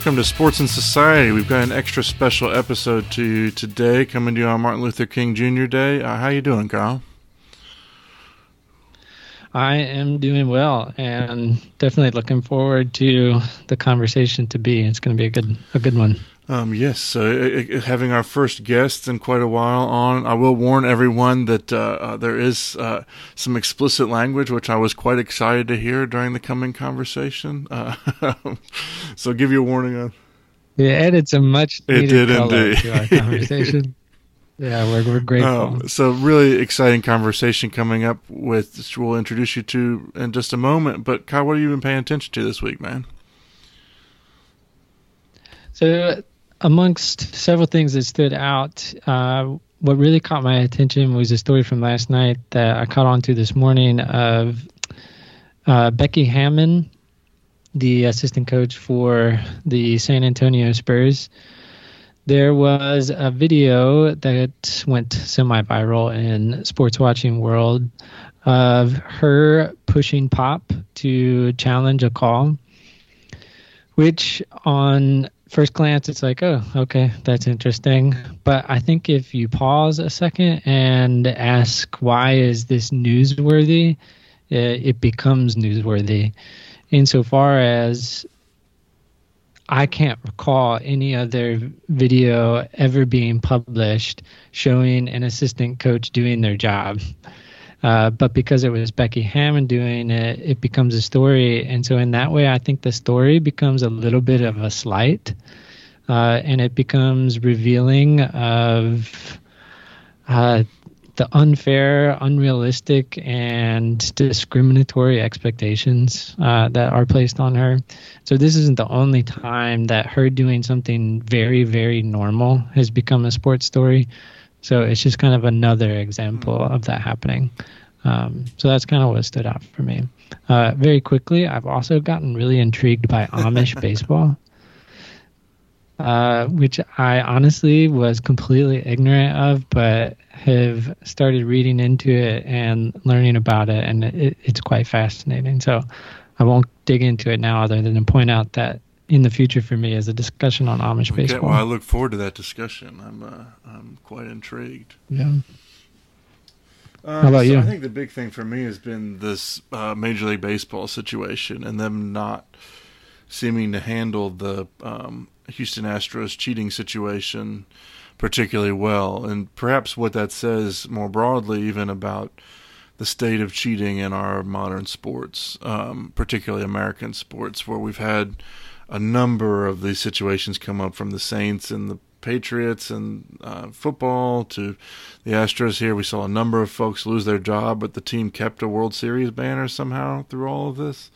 Welcome to Sports and Society. We've got an extra special episode to you today, coming to you on Martin Luther King Jr. Day. Uh, how you doing, Kyle? I am doing well, and definitely looking forward to the conversation to be. It's going to be a good a good one. Um, yes, uh, uh, having our first guest in quite a while on, I will warn everyone that uh, uh, there is uh, some explicit language, which I was quite excited to hear during the coming conversation. Uh, so, give you a warning on. Yeah, it added some much It did color indeed. to our conversation. yeah, we're we're grateful. Um, so, really exciting conversation coming up with, which we'll introduce you to in just a moment. But, Kyle, what have you been paying attention to this week, man? So, amongst several things that stood out, uh, what really caught my attention was a story from last night that I caught on to this morning of uh, Becky Hammon, the assistant coach for the San Antonio Spurs. There was a video that went semi-viral in sports watching world of her pushing Pop to challenge a call, which on first glance it's like oh okay that's interesting. But i think if you pause a second and ask why is this newsworthy it, it becomes newsworthy. Insofar as i can't recall any other video ever being published showing an assistant coach doing their job uh, but because it was Becky Hammon doing it, it becomes a story. And so, in that way, I think the story becomes a little bit of a slight uh, and it becomes revealing of uh, the unfair, unrealistic, and discriminatory expectations uh, that are placed on her. So, this isn't the only time that her doing something very, very normal has become a sports story. So it's just kind of another example Mm-hmm. of that happening. Um, so that's kind of what stood out for me. Uh, very quickly, I've also gotten really intrigued by Amish baseball, uh, which I honestly was completely ignorant of, but have started reading into it and learning about it, and it, it's quite fascinating. So I won't dig into it now, other than to point out that in the future for me is a discussion on Amish Okay, baseball. well, I look forward to that discussion. I'm uh, I'm quite intrigued. yeah. Um, How about so you? I think the big thing for me has been this uh, Major League Baseball situation and them not seeming to handle the um, Houston Astros cheating situation particularly well, and perhaps what that says more broadly, even about the state of cheating in our modern sports, um, particularly American sports, where we've had a number of these situations come up from the Saints and the Patriots and uh, football to the Astros here. We saw a number of folks lose their job, but the team kept a World Series banner somehow through all of this.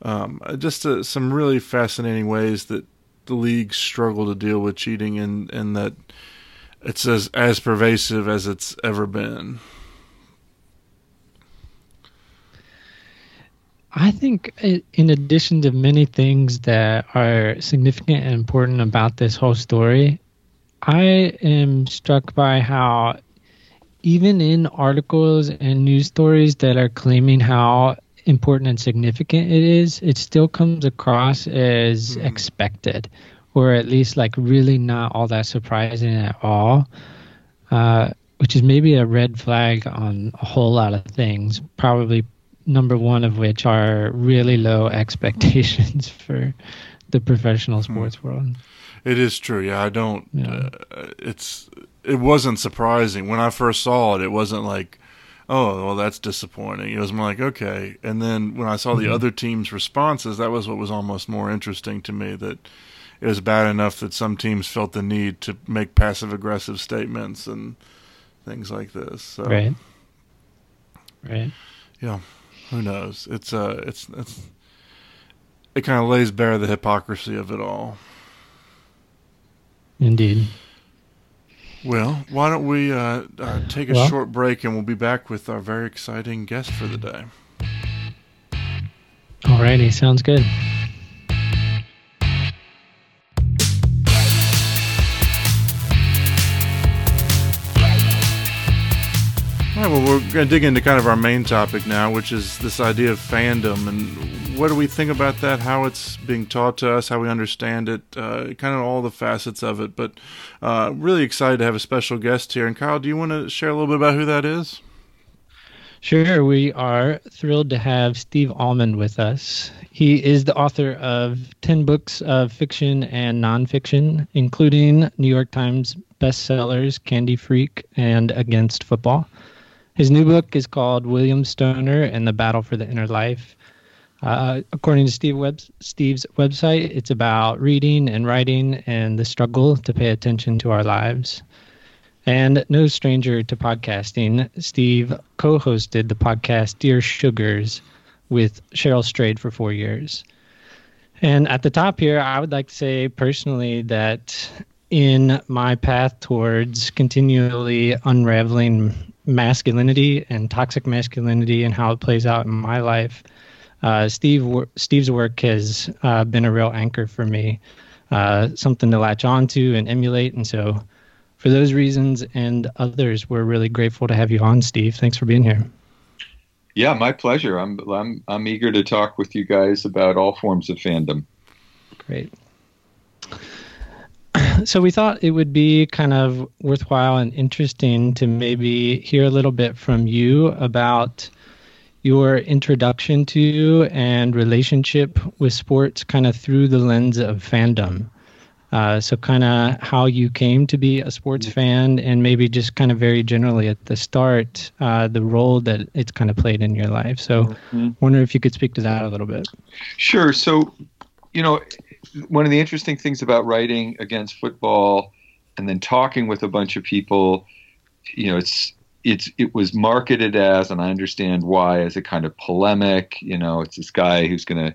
Um, uh, just uh, some really fascinating ways that the league struggle to deal with cheating, and, and that it's as as pervasive as it's ever been. I think, in addition to many things that are significant and important about this whole story, I am struck by how, even in articles and news stories that are claiming how important and significant it is, it still comes across as Hmm. expected, or at least like really not all that surprising at all. Uh, which is maybe a red flag on a whole lot of things. Probably number one of which are really low expectations for the professional sports world. It is true. Yeah, I don't. Yeah. Uh, it's it wasn't surprising when I first saw it. It wasn't like, oh, well, that's disappointing. It was more like, okay. And then when I saw the Mhm. other teams' responses, that was what was almost more interesting to me. That it was bad enough that some teams felt the need to make passive aggressive statements and things like this. So, Right. Right. yeah, who knows? It's uh, it's it's it kind of lays bare the hypocrisy of it all. Indeed. Well, why don't we uh, uh, take a Well- short break and we'll be back with our very exciting guest for the day. Alrighty. Sounds good. All right, Well, we're going to dig into kind of our main topic now, which is this idea of fandom and what do we think about that, how it's being taught to us, how we understand it, uh, kind of all the facets of it. But uh, really excited to have a special guest here. And Kyle, do you want to share a little bit about who that is? Sure. We are thrilled to have Steve Almond with us. He is the author of 10 books of fiction and nonfiction, including New York Times bestsellers Candy Freak and Against Football. His new book is called William Stoner and the Battle for the Inner Life. Uh, according to Steve Steve's website, it's about reading and writing and the struggle to pay attention to our lives. And no stranger to podcasting, Steve co hosted the podcast Dear Sugars with Cheryl Strayed for four years. And at the top here, I would like to say personally that in my path towards continually unraveling masculinity and toxic masculinity and how it plays out in my life. Uh, Steve Steve's work has uh, been a real anchor for me, uh, something to latch onto and emulate. And so, for those reasons and others, we're really grateful to have you on, Steve. Thanks for being here. Yeah, my pleasure. I'm I'm I'm eager to talk with you guys about all forms of fandom. Great so we thought it would be kind of worthwhile and interesting to maybe hear a little bit from you about your introduction to and relationship with sports kind of through the lens of fandom. Uh, so, kind of how you came to be a sports mm-hmm. fan, and maybe just kind of very generally at the start, uh, the role that it's kind of played in your life. So, mm-hmm. wonder if you could speak to that a little bit. Sure. So, you know, one of the interesting things about writing against football and then talking with a bunch of people, you know, it's it's it was marketed as, and I understand why, as a kind of polemic. You know, it's this guy who's going to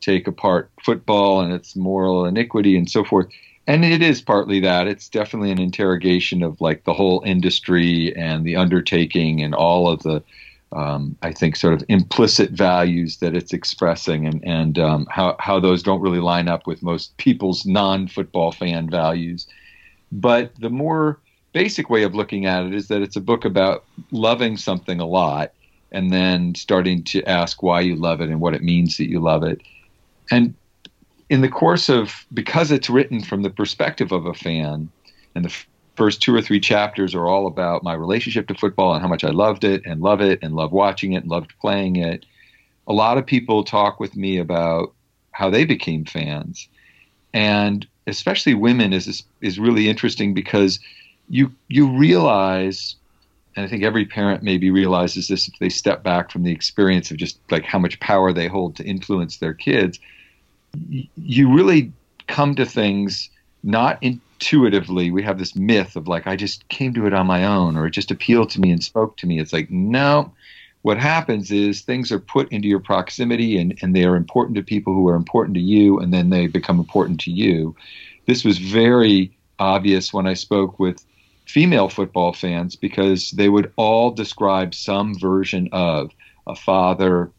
take apart football and its moral iniquity and so forth. And it is partly that. It's definitely an interrogation of like the whole industry and the undertaking and all of the um, I think, sort of implicit values that it's expressing, and and um, how how those don't really line up with most people's non-football fan values. But the more basic way of looking at it is that it's a book about loving something a lot, and then starting to ask why you love it and what it means that you love it. And in the course of because it's written from the perspective of a fan, and the first two or three chapters are all about my relationship to football and how much I loved it and love it and love watching it and loved playing it. A lot of people talk with me about how they became fans, and especially women is is really interesting because you you realize, and I think every parent maybe realizes this if they step back from the experience of just like how much power they hold to influence their kids. You really come to things not in intuitively we have this myth of like I just came to it on my own or it just appealed to me and spoke to me. It's like no. What happens is things are put into your proximity and, and they are important to people who are important to you and then they become important to you. This was very obvious when I spoke with female football fans because they would all describe some version of a father,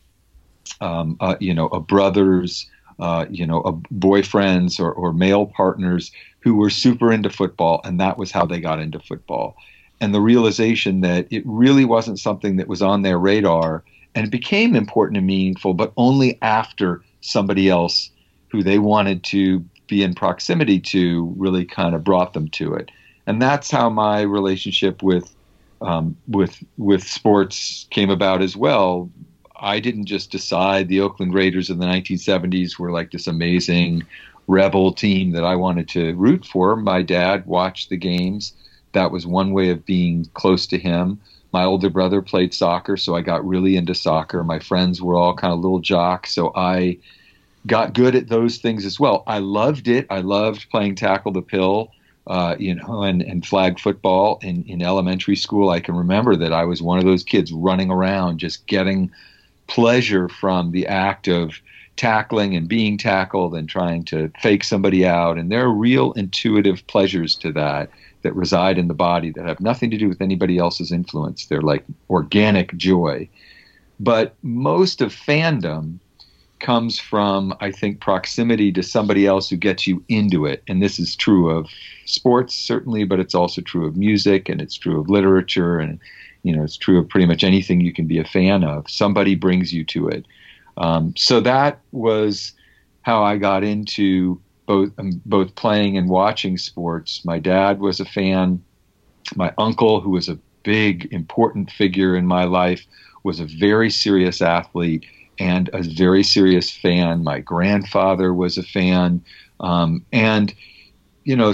um, uh, you know, a brother's, uh, you know, a boyfriends or, or male partners who were super into football, and that was how they got into football. And the realization that it really wasn't something that was on their radar, and it became important and meaningful, but only after somebody else who they wanted to be in proximity to really kind of brought them to it. And that's how my relationship with um, with with sports came about as well. I didn't just decide the Oakland Raiders in the 1970s were like this amazing rebel team that I wanted to root for. My dad watched the games. That was one way of being close to him. My older brother played soccer, so I got really into soccer. My friends were all kind of little jocks, so I got good at those things as well. I loved it. I loved playing tackle the pill, uh, you know, and, and flag football in, in elementary school. I can remember that I was one of those kids running around just getting pleasure from the act of tackling and being tackled and trying to fake somebody out. And there are real intuitive pleasures to that that reside in the body that have nothing to do with anybody else's influence. They're like organic joy. But most of fandom comes from, I think, proximity to somebody else who gets you into it. And this is true of sports, certainly, but it's also true of music and it's true of literature and you know, it's true of pretty much anything you can be a fan of. Somebody brings you to it. Um, so that was how I got into both um, both playing and watching sports. My dad was a fan. My uncle, who was a big important figure in my life, was a very serious athlete and a very serious fan. My grandfather was a fan, um, and you know,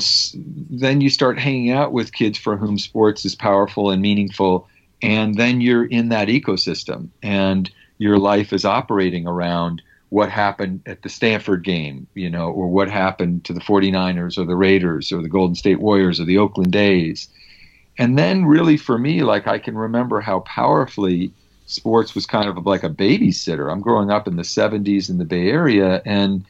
then you start hanging out with kids for whom sports is powerful and meaningful, and then you're in that ecosystem, and your life is operating around what happened at the Stanford game, you know, or what happened to the 49ers or the Raiders or the Golden State Warriors or the Oakland A's. And then, really, for me, like I can remember how powerfully sports was kind of like a babysitter. I'm growing up in the 70s in the Bay Area, and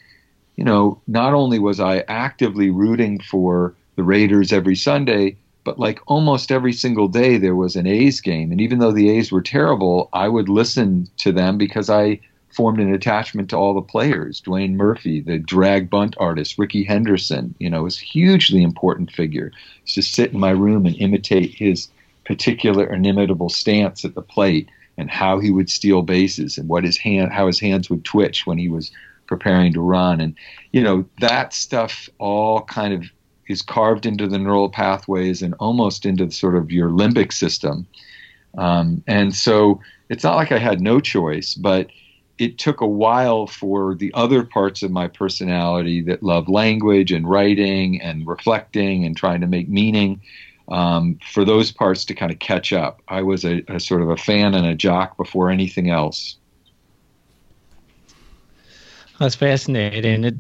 you know, not only was I actively rooting for the Raiders every Sunday, but like almost every single day there was an A's game. And even though the A's were terrible, I would listen to them because I formed an attachment to all the players. Dwayne Murphy, the drag bunt artist, Rickey Henderson, you know, was a hugely important figure. To sit in my room and imitate his particular inimitable stance at the plate and how he would steal bases and what his hand how his hands would twitch when he was preparing to run and you know that stuff all kind of is carved into the neural pathways and almost into sort of your limbic system um, and so it's not like i had no choice but it took a while for the other parts of my personality that love language and writing and reflecting and trying to make meaning um, for those parts to kind of catch up. I was a, a, sort of a fan and a jock before anything else. That's fascinating. It,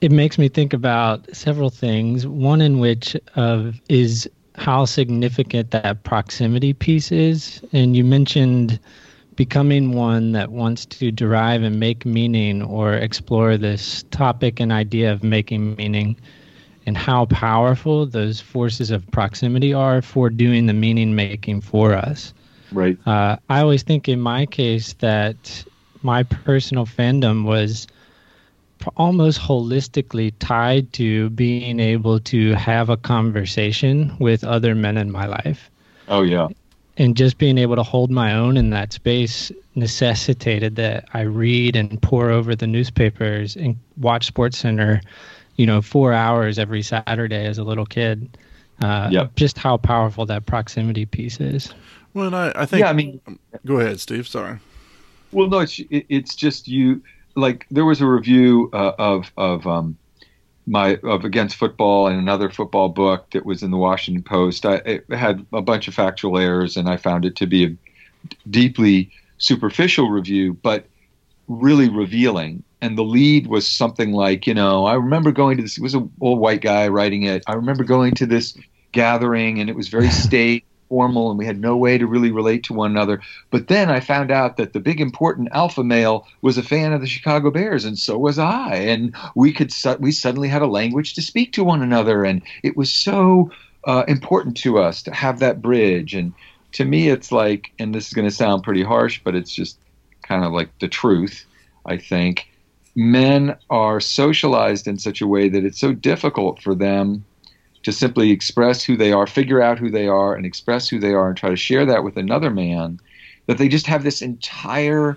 it, makes me think about several things. One in which uh, is how significant that proximity piece is, and you mentioned becoming one that wants to derive and make meaning or explore this topic and idea of making meaning and how powerful those forces of proximity are for doing the meaning making for us. Right. Uh, I always think in my case that my personal fandom was almost holistically tied to being able to have a conversation with other men in my life. Oh, yeah. And just being able to hold my own in that space necessitated that I read and pour over the newspapers and watch Sports Center you know, four hours every Saturday as a little kid. Uh, yep. Just how powerful that proximity piece is. Well, I, I think. Yeah, I mean, go ahead, Steve. Sorry. Well, no, it's it's just you. Like there was a review uh, of of um, my of against football and another football book that was in the Washington Post. I it had a bunch of factual errors, and I found it to be a deeply superficial review, but really revealing and the lead was something like, you know, I remember going to this. It was an old white guy writing it. I remember going to this gathering, and it was very state formal, and we had no way to really relate to one another. But then I found out that the big important alpha male was a fan of the Chicago Bears, and so was I, and we could su- we suddenly had a language to speak to one another, and it was so uh, important to us to have that bridge. And to me, it's like, and this is going to sound pretty harsh, but it's just kind of like the truth. I think men are socialized in such a way that it's so difficult for them to simply express who they are, figure out who they are, and express who they are, and try to share that with another man, that they just have this entire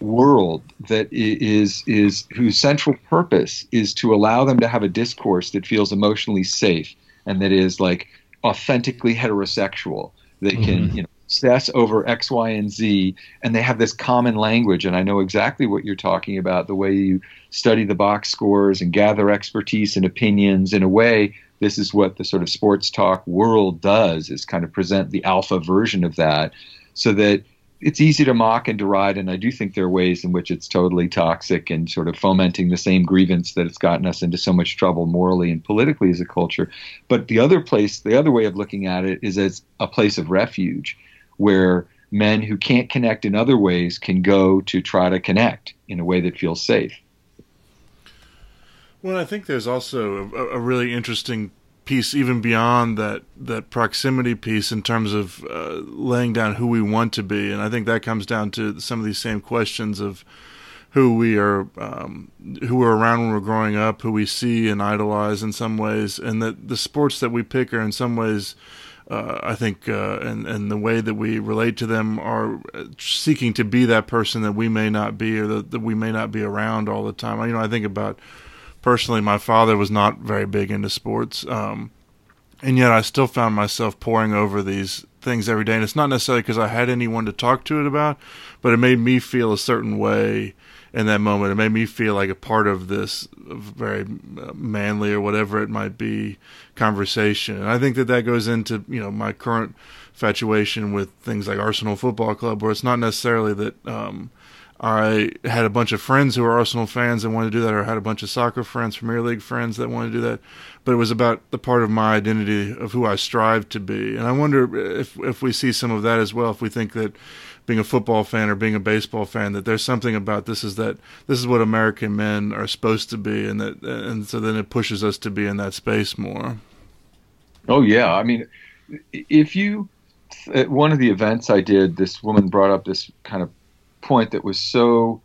world that is is whose central purpose is to allow them to have a discourse that feels emotionally safe and that is like authentically heterosexual that can mm-hmm. you know obsess over X, Y, and Z, and they have this common language. And I know exactly what you're talking about the way you study the box scores and gather expertise and opinions. In a way, this is what the sort of sports talk world does is kind of present the alpha version of that so that it's easy to mock and deride, and I do think there are ways in which it's totally toxic and sort of fomenting the same grievance that it's gotten us into so much trouble morally and politically as a culture. But the other place, the other way of looking at it is as a place of refuge where men who can't connect in other ways can go to try to connect in a way that feels safe. Well, I think there's also a, a really interesting piece, even beyond that that proximity piece, in terms of uh, laying down who we want to be, and I think that comes down to some of these same questions of who we are, um, who we're around when we're growing up, who we see and idolize in some ways, and that the sports that we pick are in some ways uh, I think, uh, and and the way that we relate to them are seeking to be that person that we may not be, or that, that we may not be around all the time. You know, I think about personally, my father was not very big into sports, um, and yet I still found myself poring over these things every day. And it's not necessarily because I had anyone to talk to it about, but it made me feel a certain way in that moment. It made me feel like a part of this very uh, manly or whatever it might be conversation. And I think that that goes into you know my current infatuation with things like Arsenal Football Club, where it's not necessarily that um, I had a bunch of friends who are Arsenal fans and wanted to do that, or I had a bunch of soccer friends, Premier League friends that wanted to do that. But it was about the part of my identity of who I strive to be. And I wonder if if we see some of that as well. If we think that being a football fan or being a baseball fan that there's something about this is that this is what American men are supposed to be, and that and so then it pushes us to be in that space more. Oh yeah, I mean, if you at one of the events I did, this woman brought up this kind of point that was so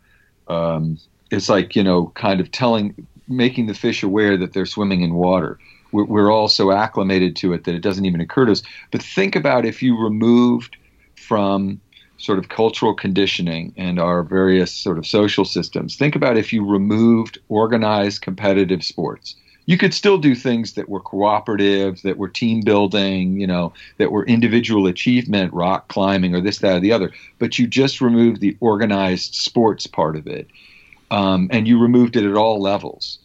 um, it's like you know kind of telling making the fish aware that they're swimming in water. We're, we're all so acclimated to it that it doesn't even occur to us. But think about if you removed from sort of cultural conditioning and our various sort of social systems. Think about if you removed organized competitive sports you could still do things that were cooperative, that were team building, you know, that were individual achievement, rock climbing, or this, that, or the other. But you just removed the organized sports part of it, um, and you removed it at all levels.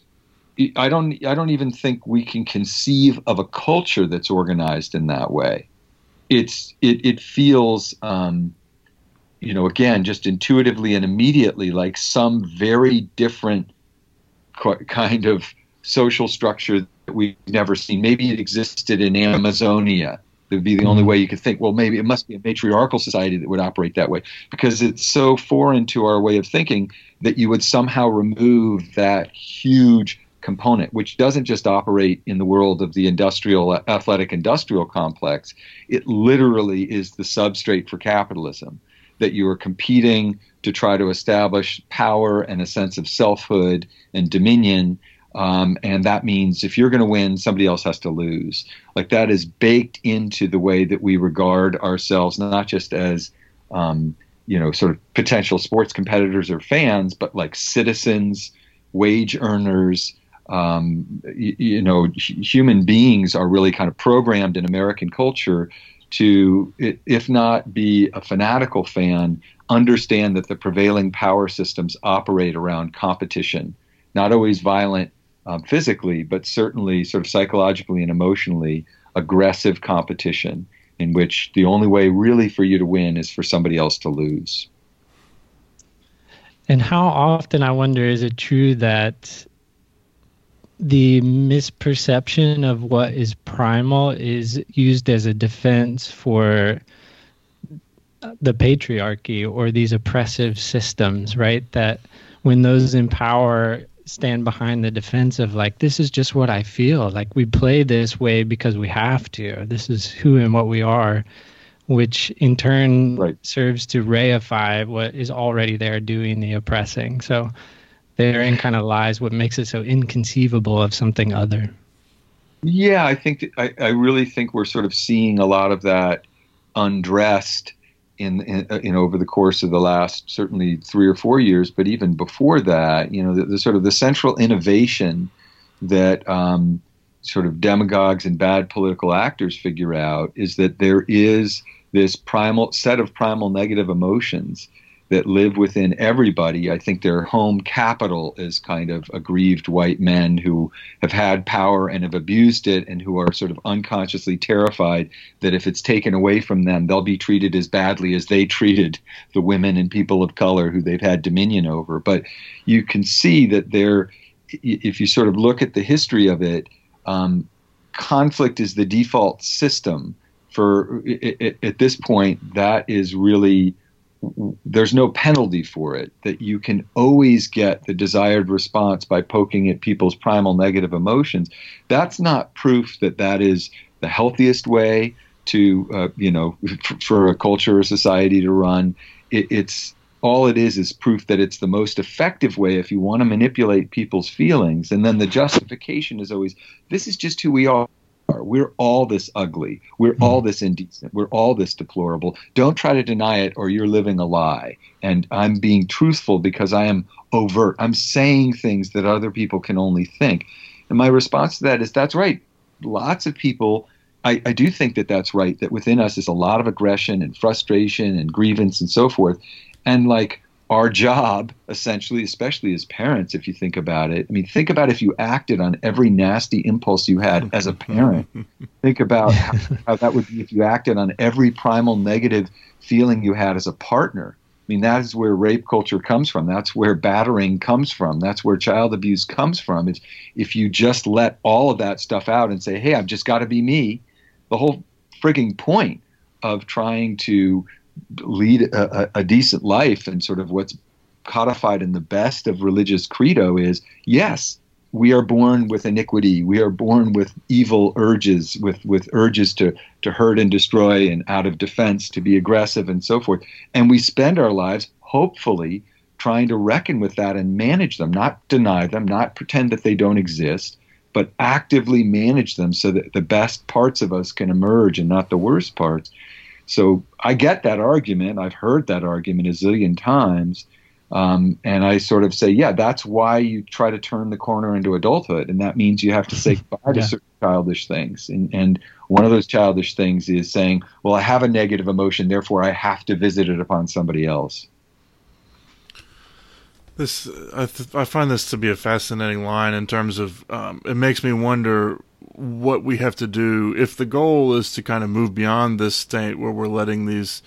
I don't. I don't even think we can conceive of a culture that's organized in that way. It's. It. It feels. Um, you know, again, just intuitively and immediately, like some very different kind of social structure that we've never seen. Maybe it existed in Amazonia. That would be the only mm-hmm. way you could think, well, maybe it must be a matriarchal society that would operate that way because it's so foreign to our way of thinking that you would somehow remove that huge component, which doesn't just operate in the world of the industrial, athletic industrial complex. It literally is the substrate for capitalism that you are competing to try to establish power and a sense of selfhood and dominion um, and that means if you're going to win, somebody else has to lose. Like that is baked into the way that we regard ourselves, not just as, um, you know, sort of potential sports competitors or fans, but like citizens, wage earners. Um, you, you know, human beings are really kind of programmed in American culture to, if not be a fanatical fan, understand that the prevailing power systems operate around competition, not always violent um, physically, but certainly sort of psychologically and emotionally aggressive competition in which the only way really for you to win is for somebody else to lose. And how often, I wonder, is it true that the misperception of what is primal is used as a defense for the patriarchy or these oppressive systems, right? That when those in power stand behind the defense of like this is just what I feel. Like we play this way because we have to. This is who and what we are, which in turn right. serves to reify what is already there doing the oppressing. So therein kind of lies what makes it so inconceivable of something other. Yeah, I think I, I really think we're sort of seeing a lot of that undressed in, in, uh, in over the course of the last certainly three or four years, but even before that, you know, the, the sort of the central innovation that um, sort of demagogues and bad political actors figure out is that there is this primal set of primal negative emotions that live within everybody. I think their home capital is kind of aggrieved white men who have had power and have abused it and who are sort of unconsciously terrified that if it's taken away from them, they'll be treated as badly as they treated the women and people of color who they've had dominion over. But you can see that there, if you sort of look at the history of it, um, conflict is the default system. For at this point, that is really there's no penalty for it that you can always get the desired response by poking at people's primal negative emotions. That's not proof that that is the healthiest way to uh, you know for a culture or society to run. It, it's all it is is proof that it's the most effective way if you want to manipulate people's feelings. And then the justification is always this is just who we are are. We're all this ugly. We're mm-hmm. all this indecent. We're all this deplorable. Don't try to deny it or you're living a lie. And I'm being truthful because I am overt. I'm saying things that other people can only think. And my response to that is that's right. Lots of people, I, I do think that that's right, that within us is a lot of aggression and frustration and grievance and so forth. And like, our job, essentially, especially as parents, if you think about it. I mean, think about if you acted on every nasty impulse you had as a parent. think about how, how, that would be if you acted on every primal negative feeling you had as a partner. I mean, that is where rape culture comes from. That's where battering comes from. That's where child abuse comes from. It's if you just let all of that stuff out and say, hey, I've just got to be me, the whole frigging point of trying to lead a, a, decent life and sort of what's codified in the best of religious credo is yes we are born with iniquity. We are born with evil urges with with urges to to hurt and destroy and out of defense to be aggressive and so forth. And we spend our lives hopefully trying to reckon with that and manage them not deny them not pretend that they don't exist but actively manage them so that the best parts of us can emerge and not the worst parts so I get that argument. I've heard that argument a zillion times. Um, and I sort of say, yeah, that's why you try to turn the corner into adulthood. And that means you have to say goodbye yeah. to certain childish things. And, and one of those childish things is saying, well, I have a negative emotion, therefore I have to visit it upon somebody else. This I, th- I find this to be a fascinating line in terms of um, it makes me wonder what we have to do if the goal is to kind of move beyond this state where we're letting these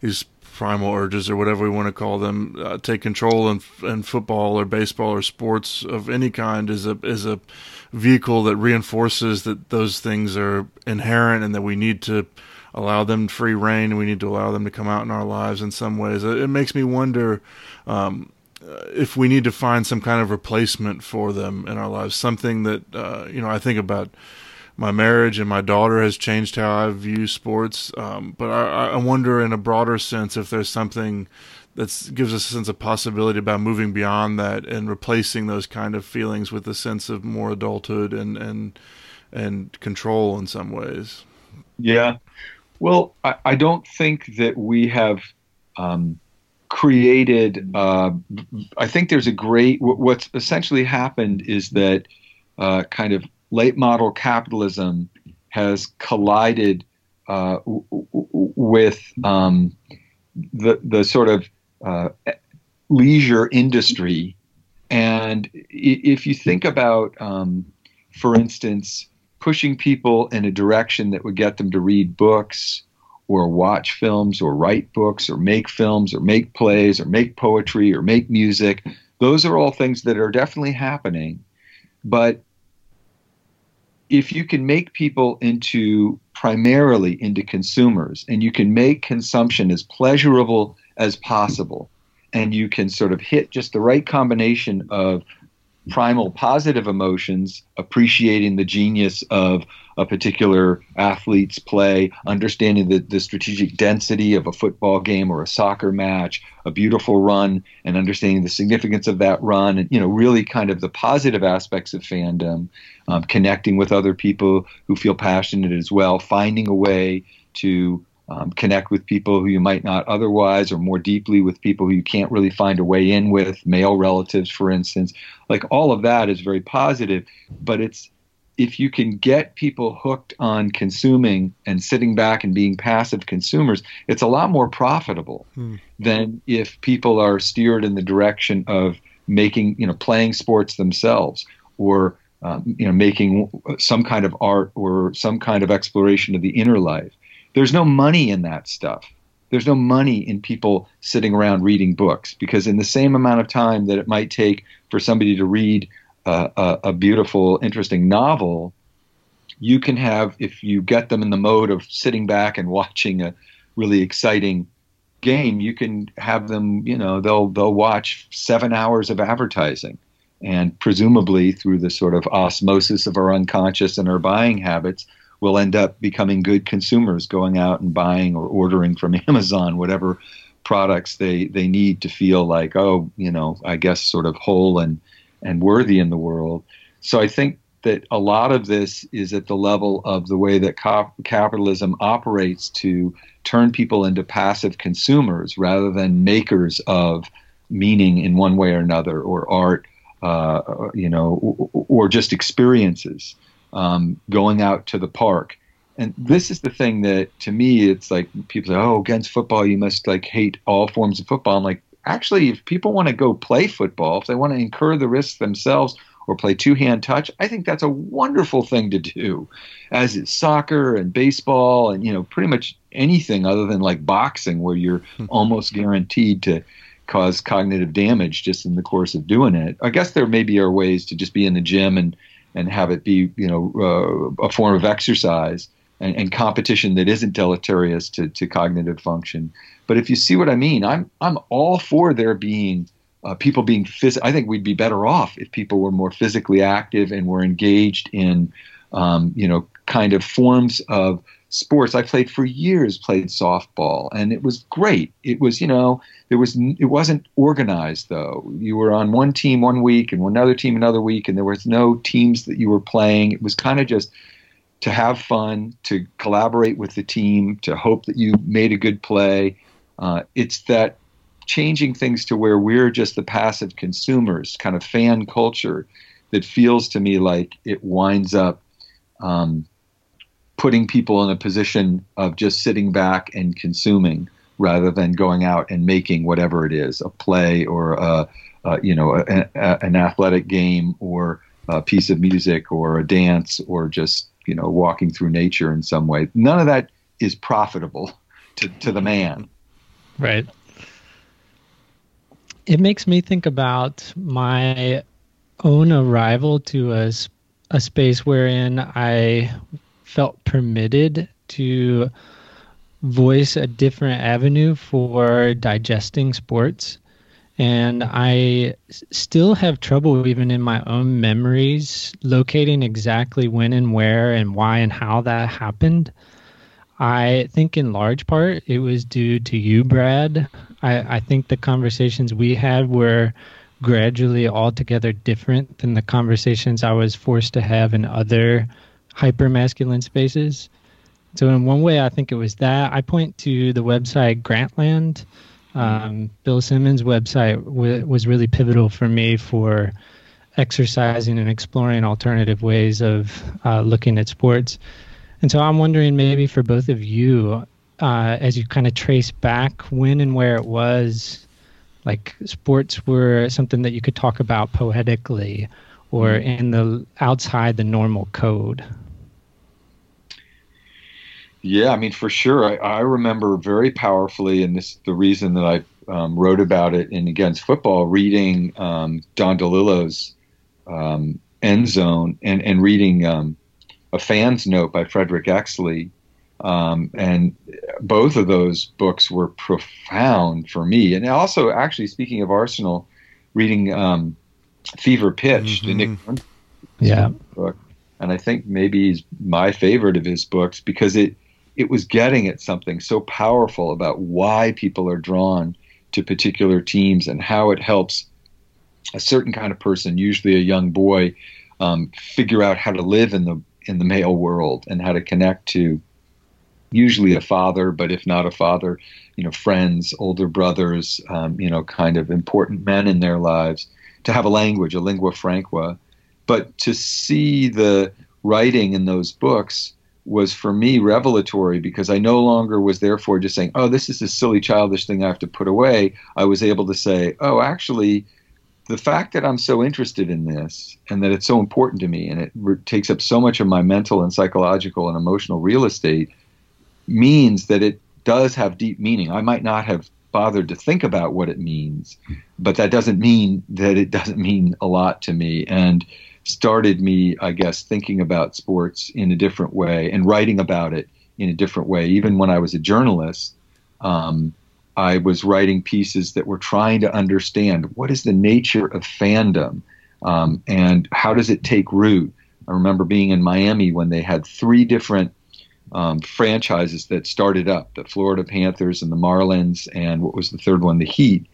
these primal urges or whatever we want to call them uh, take control in, in football or baseball or sports of any kind is a is a vehicle that reinforces that those things are inherent and that we need to allow them free reign and we need to allow them to come out in our lives in some ways. It, makes me wonder um, if we need to find some kind of replacement for them in our lives, something that uh, you know I think about my marriage and my daughter has changed how I view sports. Um, but I, I, wonder, in a broader sense, if there's something that gives us a sense of possibility about moving beyond that and replacing those kind of feelings with a sense of more adulthood and and and control in some ways. Yeah, well, I, I don't think that we have. Um, created. Uh, I think there's a great. What's essentially happened is that uh, kind of late model capitalism has collided uh, w- with um, the the sort of uh, leisure industry, and if you think about, um, for instance, pushing people in a direction that would get them to read books or watch films or write books or make films or make plays or make poetry or make music. Those are all things that are definitely happening. But if you can make people into primarily into consumers and you can make consumption as pleasurable as possible and you can sort of hit just the right combination of primal positive emotions, appreciating the genius of a particular athlete's play, understanding the, the strategic density of a football game or a soccer match, a beautiful run, and understanding the significance of that run, and you know, really kind of the positive aspects of fandom, um, connecting with other people who feel passionate as well, finding a way to um, connect with people who you might not otherwise, or more deeply with people who you can't really find a way in with, male relatives, for instance. Like all of that is very positive, but it's if you can get people hooked on consuming and sitting back and being passive consumers, it's a lot more profitable hmm. than if people are steered in the direction of making, you know, playing sports themselves or um, you know making some kind of art or some kind of exploration of the inner life. There's no money in that stuff. There's no money in people sitting around reading books because in the same amount of time that it might take for somebody to read a, a beautiful, interesting novel, you can have, if you get them in the mode of sitting back and watching a really exciting game, you can have them, you know, they'll they'll watch seven hours of advertising. And presumably through the sort of osmosis of our unconscious and our buying habits, will end up becoming good consumers, going out and buying or ordering from Amazon, whatever products they, they need to feel like, oh, you know, I guess sort of whole and and worthy in the world. So I think that a lot of this is at the level of the way that capitalism operates to turn people into passive consumers rather than makers of meaning in one way or another, or art, uh, you know, or, or just experiences. Um, going out to the park, and this is the thing that to me it's like people say, "Oh, against football, you must like hate all forms of football." I'm like, actually, if people want to go play football, if they want to incur the risks themselves or play two hand touch, I think that's a wonderful thing to do, as is soccer and baseball and, you know, pretty much anything other than like boxing where you're hmm. almost guaranteed to cause cognitive damage just in the course of doing it. I guess there maybe are ways to just be in the gym and, and have it be, you know, uh, a form of exercise and, and competition that isn't deleterious to, to cognitive function. But if you see what I mean, I'm I'm all for there being uh, people being phys- I think we'd be better off if people were more physically active and were engaged in, um, you know, kind of forms of sports. I played for years, played softball, and it was great. It was, you know, there was it wasn't organized though. You were on one team one week and another team another week, and there was no teams that you were playing. It was kind of just to have fun, to collaborate with the team, to hope that you made a good play. Uh, it's that changing things to where we're just the passive consumers, kind of fan culture, that feels to me like it winds up um, putting people in a position of just sitting back and consuming rather than going out and making whatever it is a play or a, a you know a, a, an athletic game or a piece of music or a dance or just you know walking through nature in some way. None of that is profitable to, to the man. Right. It makes me think about my own arrival to a, a space wherein I felt permitted to voice a different avenue for digesting sports. And I still have trouble, even in my own memories, locating exactly when and where and why and how that happened. I think in large part it was due to you, Brad. I, I think the conversations we had were gradually altogether different than the conversations I was forced to have in other hyper masculine spaces. So, in one way, I think it was that. I point to the website Grantland. Um, Bill Simmons' website w- was really pivotal for me for exercising and exploring alternative ways of uh, looking at sports. And so I'm wondering maybe for both of you, uh, as you kind of trace back when and where it was, like sports were something that you could talk about poetically or mm-hmm. in the outside the normal code. Yeah, I mean, for sure. I, I remember very powerfully, and this is the reason that I um, wrote about it in Against Football, reading um, Don DeLillo's um, End Zone and, and reading um, a fan's note by Frederick Exley. Um, and both of those books were profound for me. And also, actually, speaking of Arsenal, reading um, Fever Pitch, mm-hmm. the Nick yeah. book, and I think maybe he's my favorite of his books because it it was getting at something so powerful about why people are drawn to particular teams and how it helps a certain kind of person, usually a young boy, um, figure out how to live in the in the male world and how to connect to usually a father, but if not a father, you know, friends, older brothers, um, you know, kind of important men in their lives, to have a language, a lingua franca. But to see the writing in those books was for me revelatory because I no longer was therefore just saying, oh, this is a silly, childish thing I have to put away. I was able to say, oh, actually, the fact that I'm so interested in this and that it's so important to me and it re- takes up so much of my mental and psychological and emotional real estate means that it does have deep meaning. I might not have bothered to think about what it means, but that doesn't mean that it doesn't mean a lot to me and started me, I guess, thinking about sports in a different way and writing about it in a different way. Even when I was a journalist, um, I was writing pieces that were trying to understand what is the nature of fandom um, and how does it take root. I remember being in Miami when they had three different um, franchises that started up the Florida Panthers and the Marlins, and what was the third one? The Heat.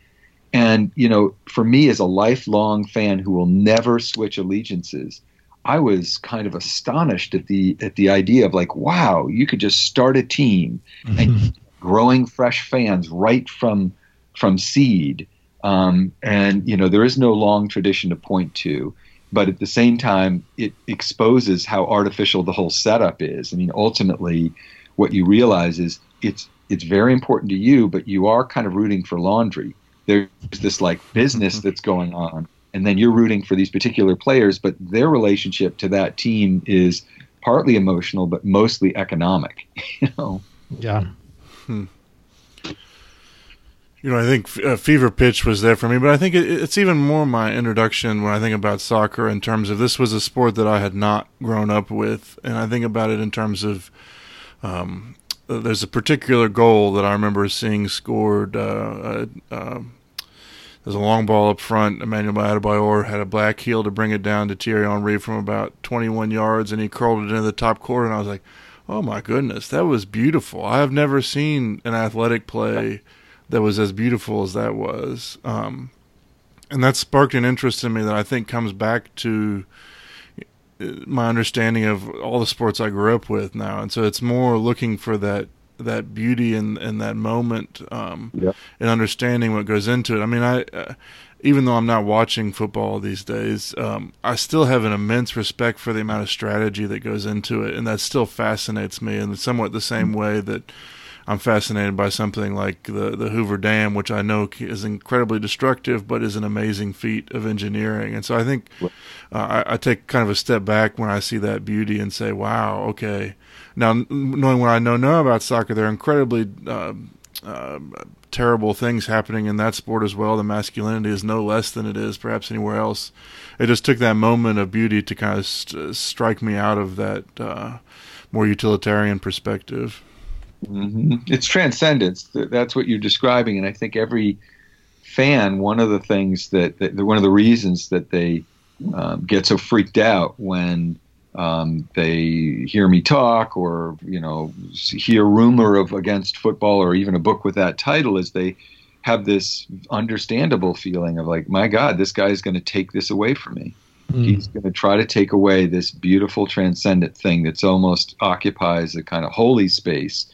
And, you know, for me as a lifelong fan who will never switch allegiances, I was kind of astonished at the at the idea of like, wow, you could just start a team mm-hmm. and growing fresh fans right from from seed. Um, and you know there is no long tradition to point to, but at the same time, it exposes how artificial the whole setup is. I mean, ultimately, what you realize is it's it's very important to you, but you are kind of rooting for laundry. There's this like business mm-hmm. that's going on, and then you're rooting for these particular players, but their relationship to that team is partly emotional, but mostly economic. You know. Yeah. Hmm. You know, I think uh, Fever Pitch was there for me, but I think it, it's even more my introduction when I think about soccer in terms of this was a sport that I had not grown up with, and I think about it in terms of um, there's a particular goal that I remember seeing scored. Uh, uh, um, there's a long ball up front. Emmanuel Adebayor had a black heel to bring it down to Thierry Henry from about 21 yards, and he curled it into the top corner. And I was like, "Oh my goodness, that was beautiful! I have never seen an athletic play that was as beautiful as that was." Um, and that sparked an interest in me that I think comes back to my understanding of all the sports I grew up with now, and so it's more looking for that that beauty and in that moment, um, yeah. and understanding what goes into it. I mean, I uh, even though I'm not watching football these days, um, I still have an immense respect for the amount of strategy that goes into it, and that still fascinates me in somewhat the same mm-hmm. way that I'm fascinated by something like the the Hoover Dam, which I know is incredibly destructive, but is an amazing feat of engineering. And so I think uh, I, I, take kind of a step back when I see that beauty and say, "Wow, okay." Now, knowing what I know now about soccer, there are incredibly uh, uh, terrible things happening in that sport as well. The masculinity is no less than it is perhaps anywhere else. It just took that moment of beauty to kind of st- strike me out of that uh, more utilitarian perspective. Mm-hmm. It's transcendence. That's what you're describing, and I think every fan, one of the things that, that one of the reasons that they um, get so freaked out when um, they hear me talk or you know hear rumor of against football or even a book with that title is they have this understandable feeling of like my god this guy is going to take this away from me mm. he's going to try to take away this beautiful transcendent thing that's almost occupies a kind of holy space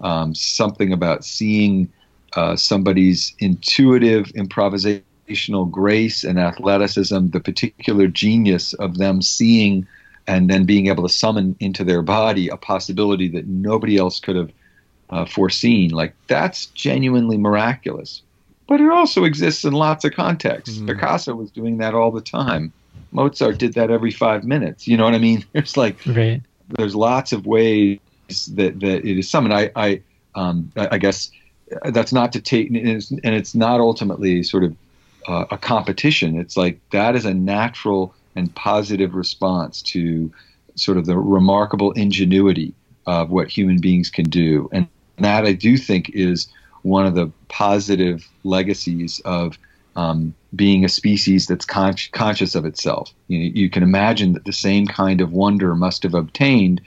um, something about seeing uh, somebody's intuitive improvisational grace and athleticism, the particular genius of them seeing and then being able to summon into their body a possibility that nobody else could have uh, foreseen. Like that's genuinely miraculous. But it also exists in lots of contexts. Mm. Picasso was doing that all the time. Mozart did that every five minutes. You know what I mean? There's like right. there's lots of ways that that it is summoned. I I, um, I guess that's not to take, and it's, and it's not ultimately sort of uh, a competition. It's like that is a natural and positive response to sort of the remarkable ingenuity of what human beings can do, and that I do think is one of the positive legacies of um, being a species that's con- conscious of itself. You, you, can imagine that the same kind of wonder must have obtained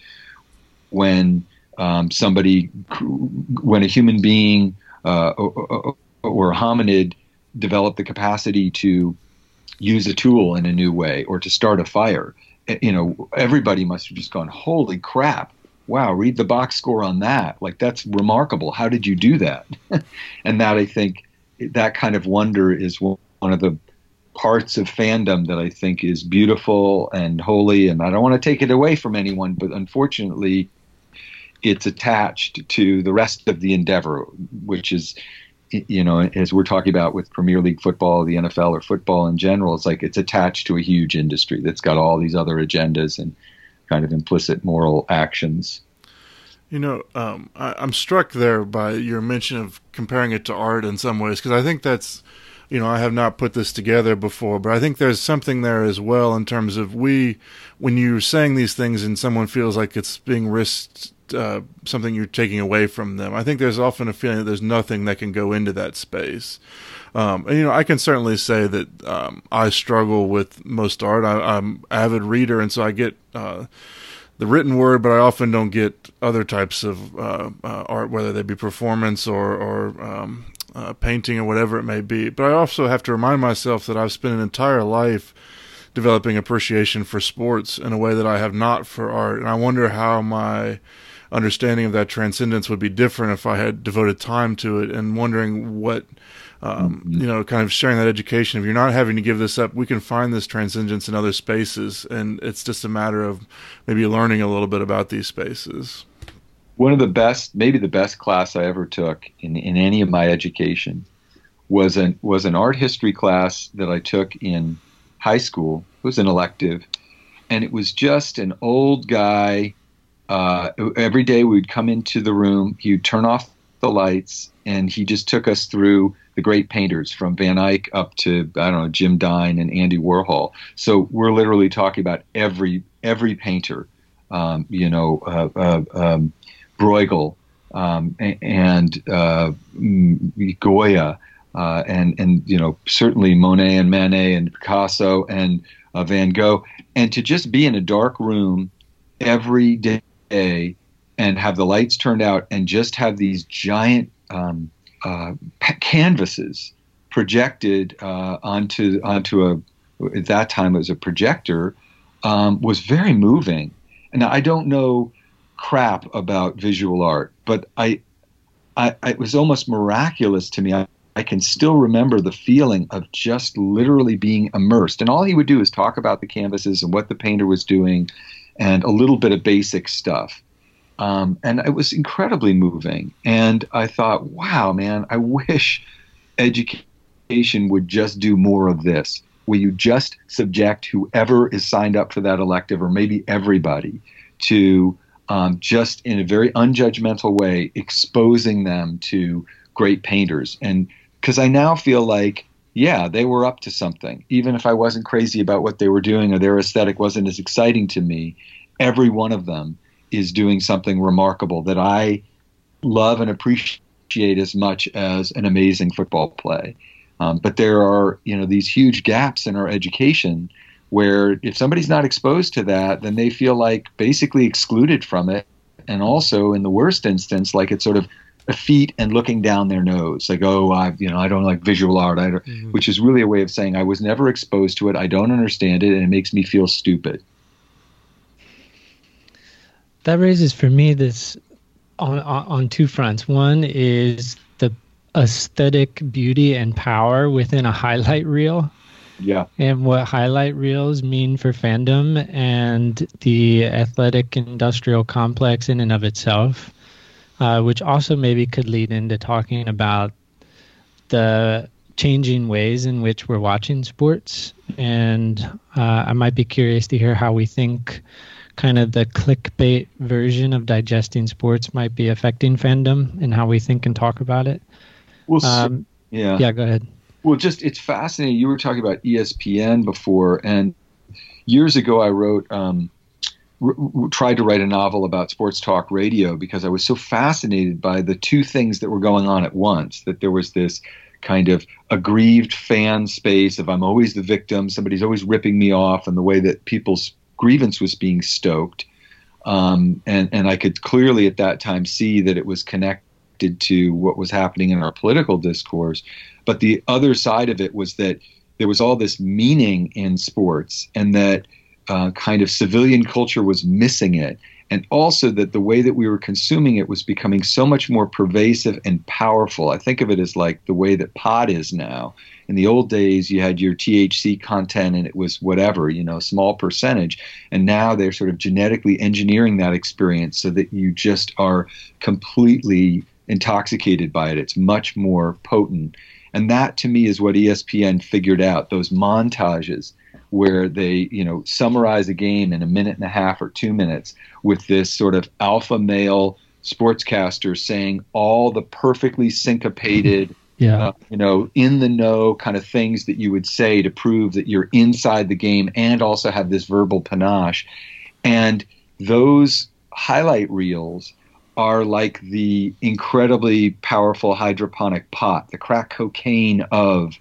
when um, somebody, when a human being uh, or, or, a hominid developed the capacity to use a tool in a new way or to start a fire, eh, you know, everybody must have just gone, holy crap. Wow, read the box score on that. Like, that's remarkable. How did you do that? and that, I think, that kind of wonder is one of the parts of fandom that I think is beautiful and holy. And I don't want to take it away from anyone, but unfortunately, it's attached to the rest of the endeavor, which is, you know, as we're talking about with Premier League football, the NFL, or football in general, it's like it's attached to a huge industry that's got all these other agendas and kind of implicit moral actions. You know, um, I, am struck there by your mention of comparing it to art in some ways, because I think that's, you know, I have not put this together before, but I think there's something there as well in terms of we, when you're saying these things and someone feels like it's being risked uh, something you're taking away from them. I think there's often a feeling that there's nothing that can go into that space. Um, and you know, I can certainly say that um, I struggle with most art. I, am avid reader, and so I get uh, the written word, but I often don't get other types of uh, uh art, whether they be performance or, or um, uh, painting or whatever it may be. But I also have to remind myself that I've spent an entire life developing appreciation for sports in a way that I have not for art. And I wonder how my understanding of that transcendence would be different if I had devoted time to it and wondering what, um, you know, kind of sharing that education. If you're not having to give this up, we can find this transcendence in other spaces. And it's just a matter of maybe learning a little bit about these spaces. One of the best, maybe the best class I ever took in, in any of my education was an, was an art history class that I took in high school. It was an elective. And it was just an old guy uh, every day we'd come into the room, he'd turn off the lights, and he just took us through the great painters from Van Eyck up to I don't know Jim Dine and Andy Warhol. So we're literally talking about every every painter, um, you know, uh, uh, um, Bruegel um, and uh, Goya. Uh, and and you know certainly Monet and Manet and Picasso and uh, Van Gogh, and to just be in a dark room every day day and have the lights turned out and just have these giant um, uh, canvases projected uh, onto onto a at that time it was a projector um, was very moving. And I don't know crap about visual art, but I, I, I it was almost miraculous to me. I, I can still remember the feeling of just literally being immersed. And all he would do is talk about the canvases and what the painter was doing and a little bit of basic stuff. Um, and it was incredibly moving. And I thought, wow, man, I wish education would just do more of this. Will you just subject whoever is signed up for that elective, or maybe everybody, to um, just in a very unjudgmental way exposing them to great painters? And because I now feel like yeah, they were up to something. Even if I wasn't crazy about what they were doing or their aesthetic wasn't as exciting to me, every one of them is doing something remarkable that I love and appreciate as much as an amazing football play. Um, but there are, you know, these huge gaps in our education where if somebody's not exposed to that, then they feel like basically excluded from it. And also, in the worst instance, like it's sort of feet and looking down their nose, like, oh, I, you know, I don't like visual art, mm-hmm. which is really a way of saying I was never exposed to it, I don't understand it, and it makes me feel stupid. That raises for me this on, on, on two fronts. One is the aesthetic beauty and power within a highlight reel. Yeah. And what highlight reels mean for fandom and the athletic industrial complex in and of itself uh, which also maybe could lead into talking about the changing ways in which we're watching sports. And uh, I might be curious to hear how we think kind of the clickbait version of digesting sports might be affecting fandom and how we think and talk about it. Well, um, yeah. Yeah, go ahead. Well, just it's fascinating. You were talking about ESPN before, and years ago I wrote um, r- tried to write a novel about sports talk radio because I was so fascinated by the two things that were going on at once. That there was this kind of aggrieved fan space of I'm always the victim, somebody's always ripping me off, and the way that people's grievance was being stoked. Um, and and I could clearly at that time see that it was connected to what was happening in our political discourse. But the other side of it was that there was all this meaning in sports, and that uh, kind of civilian culture was missing it. And also that the way that we were consuming it was becoming so much more pervasive and powerful. I think of it as like the way that pot is now. In the old days, you had your THC content and it was whatever, you know, small percentage. And now they're sort of genetically engineering that experience so that you just are completely intoxicated by it. It's much more potent. And that to me is what ESPN figured out those montages where they, you know, summarize a game in a minute and a half or two minutes with this sort of alpha male sportscaster saying all the perfectly syncopated, yeah. Uh, you know, in the know kind of things that you would say to prove that you're inside the game and also have this verbal panache. And those highlight reels are like the incredibly powerful hydroponic pot, the crack cocaine of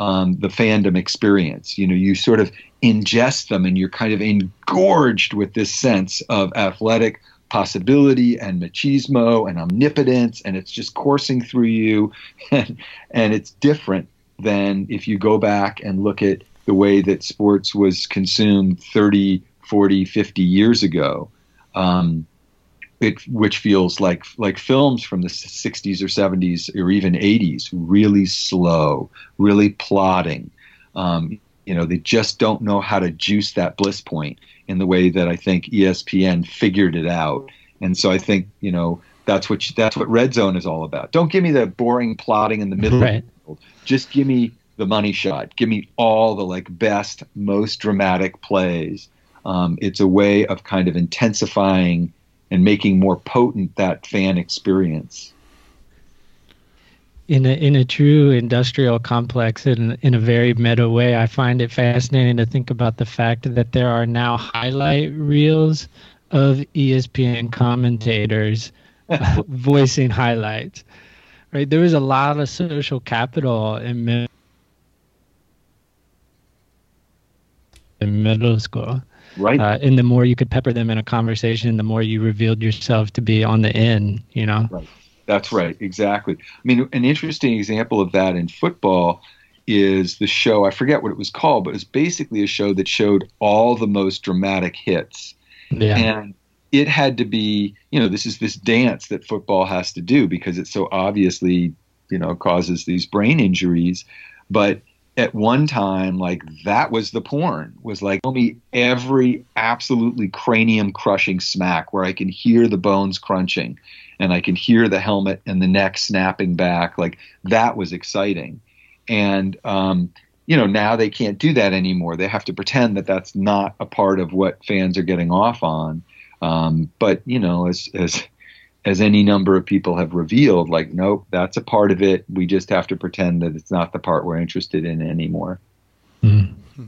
um, the fandom experience. You know, you sort of ingest them and you're kind of engorged with this sense of athletic possibility and machismo and omnipotence, and it's just coursing through you. And, and it's different than if you go back and look at the way that sports was consumed 30, 40, 50 years ago. Um, it, which feels like like films from the 60s or 70s or even 80s, really slow, really plodding. Um, you know, they just don't know how to juice that bliss point in the way that I think ESPN figured it out. And so I think you know that's what that's what Red Zone is all about. Don't give me the boring plotting in the middle. Right. Just give me the money shot. Give me all the like best, most dramatic plays. Um, it's a way of kind of intensifying and making more potent that fan experience. In a in a true industrial complex, in in a very meta way, I find it fascinating to think about the fact that there are now highlight reels of ESPN commentators voicing highlights. Right, there was a lot of social capital in in middle school. Right. Uh, and the more you could pepper them in a conversation, the more you revealed yourself to be on the end, you know? Right. That's right. Exactly. I mean, an interesting example of that in football is the show, I forget what it was called, but it was basically a show that showed all the most dramatic hits. Yeah. And it had to be, you know, this is this dance that football has to do because it so obviously, you know, causes these brain injuries. But at one time, like that was the porn, was like tell me every absolutely cranium crushing smack where I can hear the bones crunching and I can hear the helmet and the neck snapping back. Like that was exciting. And, um, you know, now they can't do that anymore. They have to pretend that that's not a part of what fans are getting off on. Um, but, you know, as, as, as any number of people have revealed, like, nope, that's a part of it. We just have to pretend that it's not the part we're interested in anymore. Mm-hmm.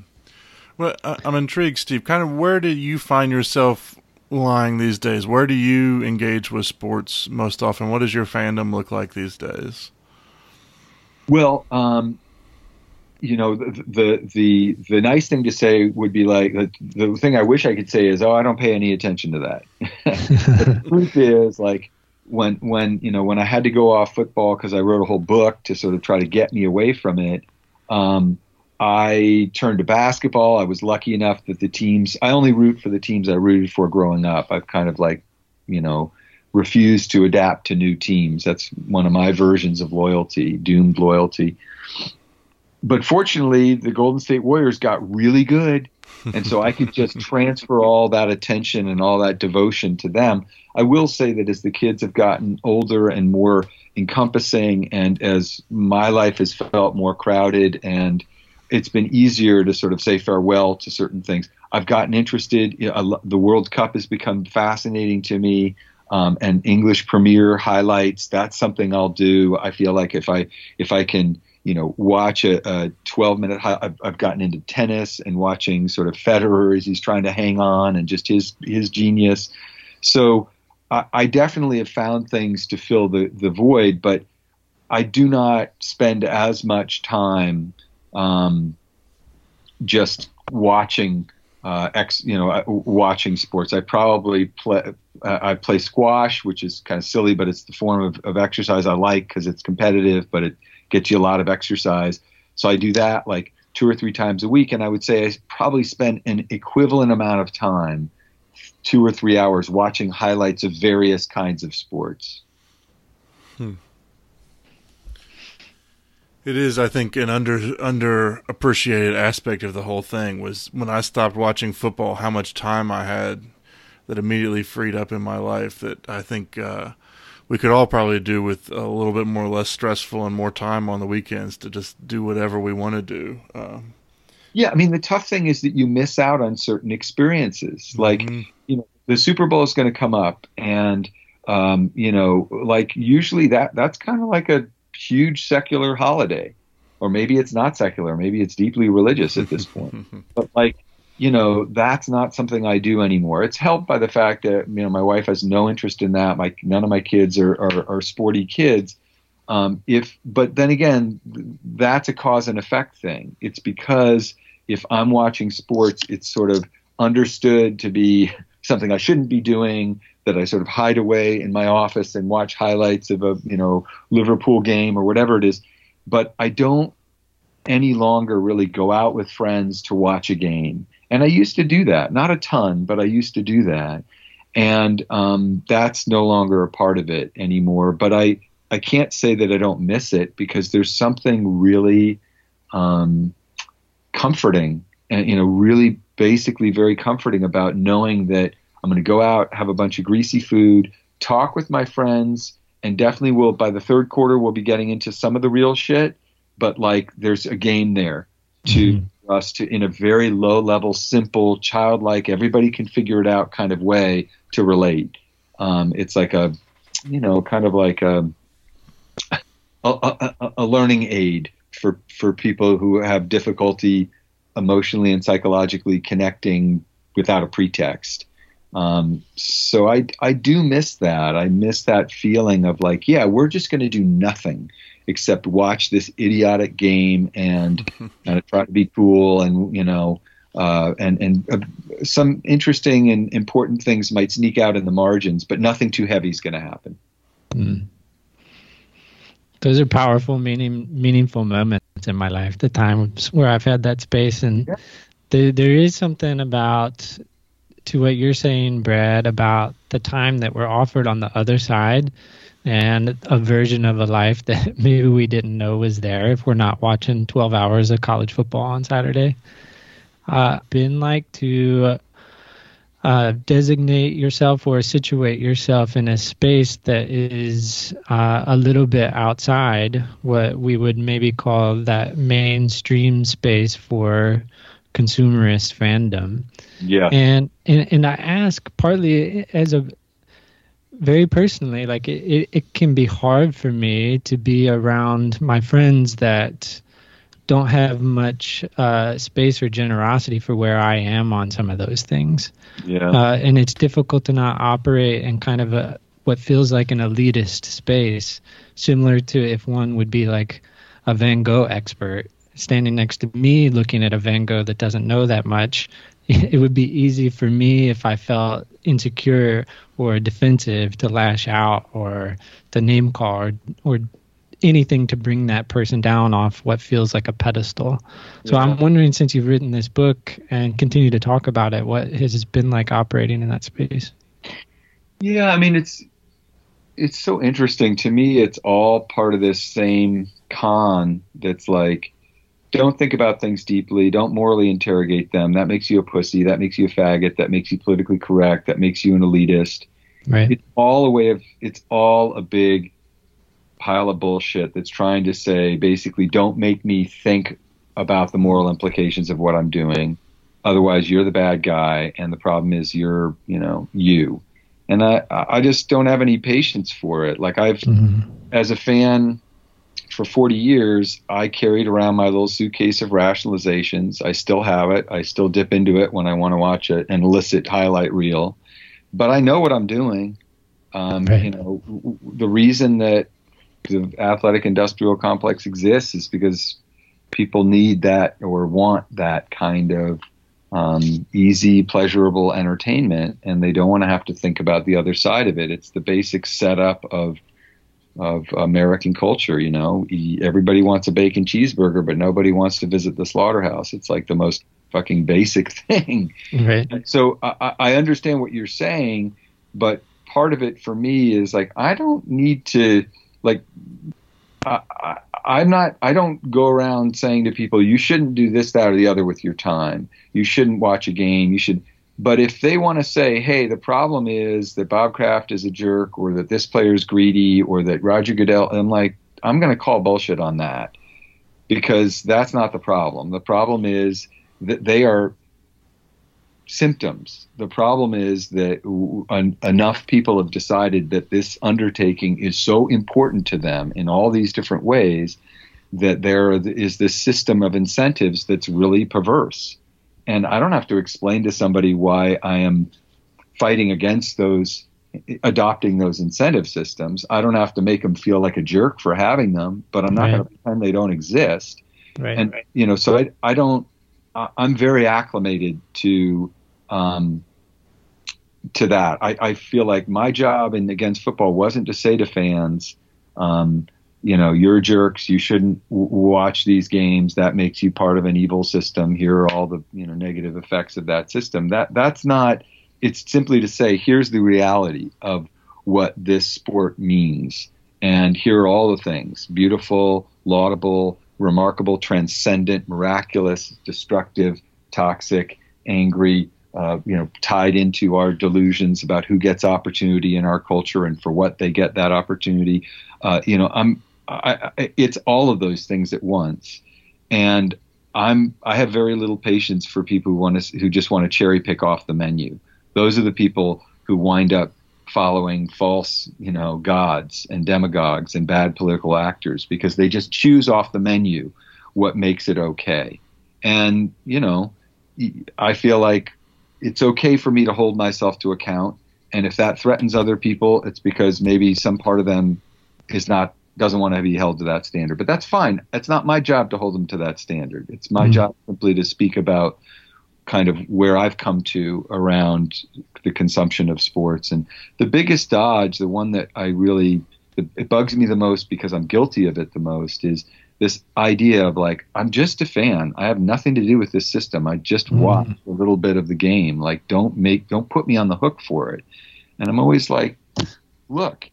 Well, I'm intrigued, Steve. Kind of where do you find yourself lying these days? Where do you engage with sports most often? What does your fandom look like these days? Well, um, you know, the, the, the the nice thing to say would be like the, the thing I wish I could say is, oh, I don't pay any attention to that. the truth is, like when when you know when I had to go off football because I wrote a whole book to sort of try to get me away from it. Um, I turned to basketball. I was lucky enough that the teams I only root for the teams I rooted for growing up. I've kind of like, you know, refused to adapt to new teams. That's one of my versions of loyalty, doomed loyalty but fortunately, the Golden State Warriors got really good. and so I could just transfer all that attention and all that devotion to them. I will say that as the kids have gotten older and more encompassing, and as my life has felt more crowded and it's been easier to sort of say farewell to certain things. I've gotten interested. The World Cup has become fascinating to me, um, and English Premier highlights. That's something I'll do. I feel like if I if I can you know, watch a, a 12 minute. I've, I've gotten into tennis and watching sort of Federer as he's trying to hang on and just his his genius. So I, I definitely have found things to fill the the void, but I do not spend as much time um, just watching. Uh, ex, you know, uh, watching sports. I probably play. Uh, I play squash, which is kind of silly, but it's the form of, of exercise I like because it's competitive, but it gets you a lot of exercise. So I do that like two or three times a week, and I would say I probably spend an equivalent amount of time, two or three hours, watching highlights of various kinds of sports. Hmm. It is, I think, an under underappreciated aspect of the whole thing was when I stopped watching football, how much time I had that immediately freed up in my life. That I think uh, we could all probably do with a little bit more less stressful and more time on the weekends to just do whatever we want to do. Um, yeah, I mean the tough thing is that you miss out on certain experiences. Like mm-hmm. you know, the Super Bowl is going to come up, and um, you know, like usually that that's kind of like a huge secular holiday, or maybe it's not secular, maybe it's deeply religious at this point. but like you know, that's not something I do anymore. It's helped by the fact that, you know, my wife has no interest in that. My, none of my kids are, are, are sporty kids. Um, if, but then again, that's a cause and effect thing. It's because if I'm watching sports, it's sort of understood to be something I shouldn't be doing, that I sort of hide away in my office and watch highlights of a, you know, Liverpool game or whatever it is. But I don't any longer really go out with friends to watch a game. And I used to do that, not a ton, but I used to do that. And um, that's no longer a part of it anymore. But I, I can't say that I don't miss it because there's something really um, comforting and, you know, really basically very comforting about knowing that I'm going to go out, have a bunch of greasy food, talk with my friends, and definitely will by the third quarter we'll be getting into some of the real shit but like there's a game there to mm-hmm. Us to in a very low level simple childlike everybody can figure it out kind of way to relate. Um, it's like a you know kind of like a a, a a, learning aid for for people who have difficulty emotionally and psychologically connecting without a pretext. Um, so I I do miss that. I miss that feeling of like, yeah, we're just going to do nothing except watch this idiotic game and, and try to be cool and you know uh, and and uh, some interesting and important things might sneak out in the margins, but nothing too heavy is going to happen. Mm. Those are powerful, meaning meaningful moments in my life. The times where I've had that space, and yeah. there, there is something about to what you're saying, Brad, about the time that we're offered on the other side and a version of a life that maybe we didn't know was there if we're not watching 12 hours of college football on Saturday. Uh, been like to uh, designate yourself or situate yourself in a space that is uh, a little bit outside what we would maybe call that mainstream space for consumerist fandom. Yeah. And and, and I ask partly as a very personally, like it, it, it can be hard for me to be around my friends that don't have much uh, space or generosity for where I am on some of those things. Yeah. Uh, and it's difficult to not operate in kind of a what feels like an elitist space, similar to if one would be like a Van Gogh expert standing next to me looking at a Van Gogh that doesn't know that much, it would be easy for me if I felt insecure or defensive to lash out or to name call or, or anything to bring that person down off what feels like a pedestal. So yeah. I'm wondering, since you've written this book and continue to talk about it, what has it been like operating in that space? Yeah, I mean, it's it's so interesting to me. It's all part of this same con that's like don't think about things deeply. Don't morally interrogate them. That makes you a pussy. That makes you a faggot. That makes you politically correct. That makes you an elitist. Right. It's all a way of. It's all a big pile of bullshit that's trying to say basically, don't make me think about the moral implications of what I'm doing. Otherwise, you're the bad guy, and the problem is you're, you know, you. And I, I just don't have any patience for it. Like I've, mm-hmm. as a fan for 40 years, I carried around my little suitcase of rationalizations. I still have it. I still dip into it when I want to watch it, an illicit highlight reel. But I know what I'm doing. Um, right. You know, the reason that the athletic industrial complex exists is because people need that or want that kind of um, easy, pleasurable entertainment, and they don't want to have to think about the other side of it. It's the basic setup of of American culture. You know, everybody wants a bacon cheeseburger, but nobody wants to visit the slaughterhouse. It's like the most fucking basic thing. Right. So I, I understand what you're saying, but part of it for me is like I don't need to like. I, I, I'm not. I don't go around saying to people, "You shouldn't do this, that, or the other with your time. You shouldn't watch a game. You should." But if they want to say, hey, the problem is that Bob Kraft is a jerk or that this player is greedy or that Roger Goodell, I'm like, I'm going to call bullshit on that because that's not the problem. The problem is they are symptoms. The problem is that en- enough people have decided that this undertaking is so important to them in all these different ways that there is this system of incentives that's really perverse and I don't have to explain to somebody why I am fighting against those adopting those incentive systems. I don't have to make them feel like a jerk for having them, but I'm not right. going to pretend they don't exist. Right. And you know, so I I don't I'm very acclimated to um, to that. I, I feel like my job in against football wasn't to say to fans, um, you know, you're jerks. You shouldn't w- watch these games. That makes you part of an evil system. Here are all the you know negative effects of that system. That that's not. It's simply to say, here's the reality of what this sport means, and here are all the things: beautiful, laudable, remarkable, transcendent, miraculous, destructive, toxic, angry. Uh, you know, tied into our delusions about who gets opportunity in our culture and for what they get that opportunity. Uh, you know, I'm I, I, it's all of those things at once, and I'm I have very little patience for people who want to who just want to cherry pick off the menu. Those are the people who wind up following false, you know, gods and demagogues and bad political actors because they just choose off the menu what makes it okay. And you know, I feel like it's okay for me to hold myself to account. And if that threatens other people, it's because maybe some part of them is not doesn't want to be held to that standard. But that's fine. It's not my job to hold them to that standard. It's my mm-hmm. job simply to speak about kind of where I've come to around the consumption of sports. And the biggest dodge, the one that I really it bugs me the most because I'm guilty of it the most is this idea of like I'm just a fan. I have nothing to do with this system. I just mm. watch a little bit of the game. Like don't make don't put me on the hook for it. And I'm always like, look,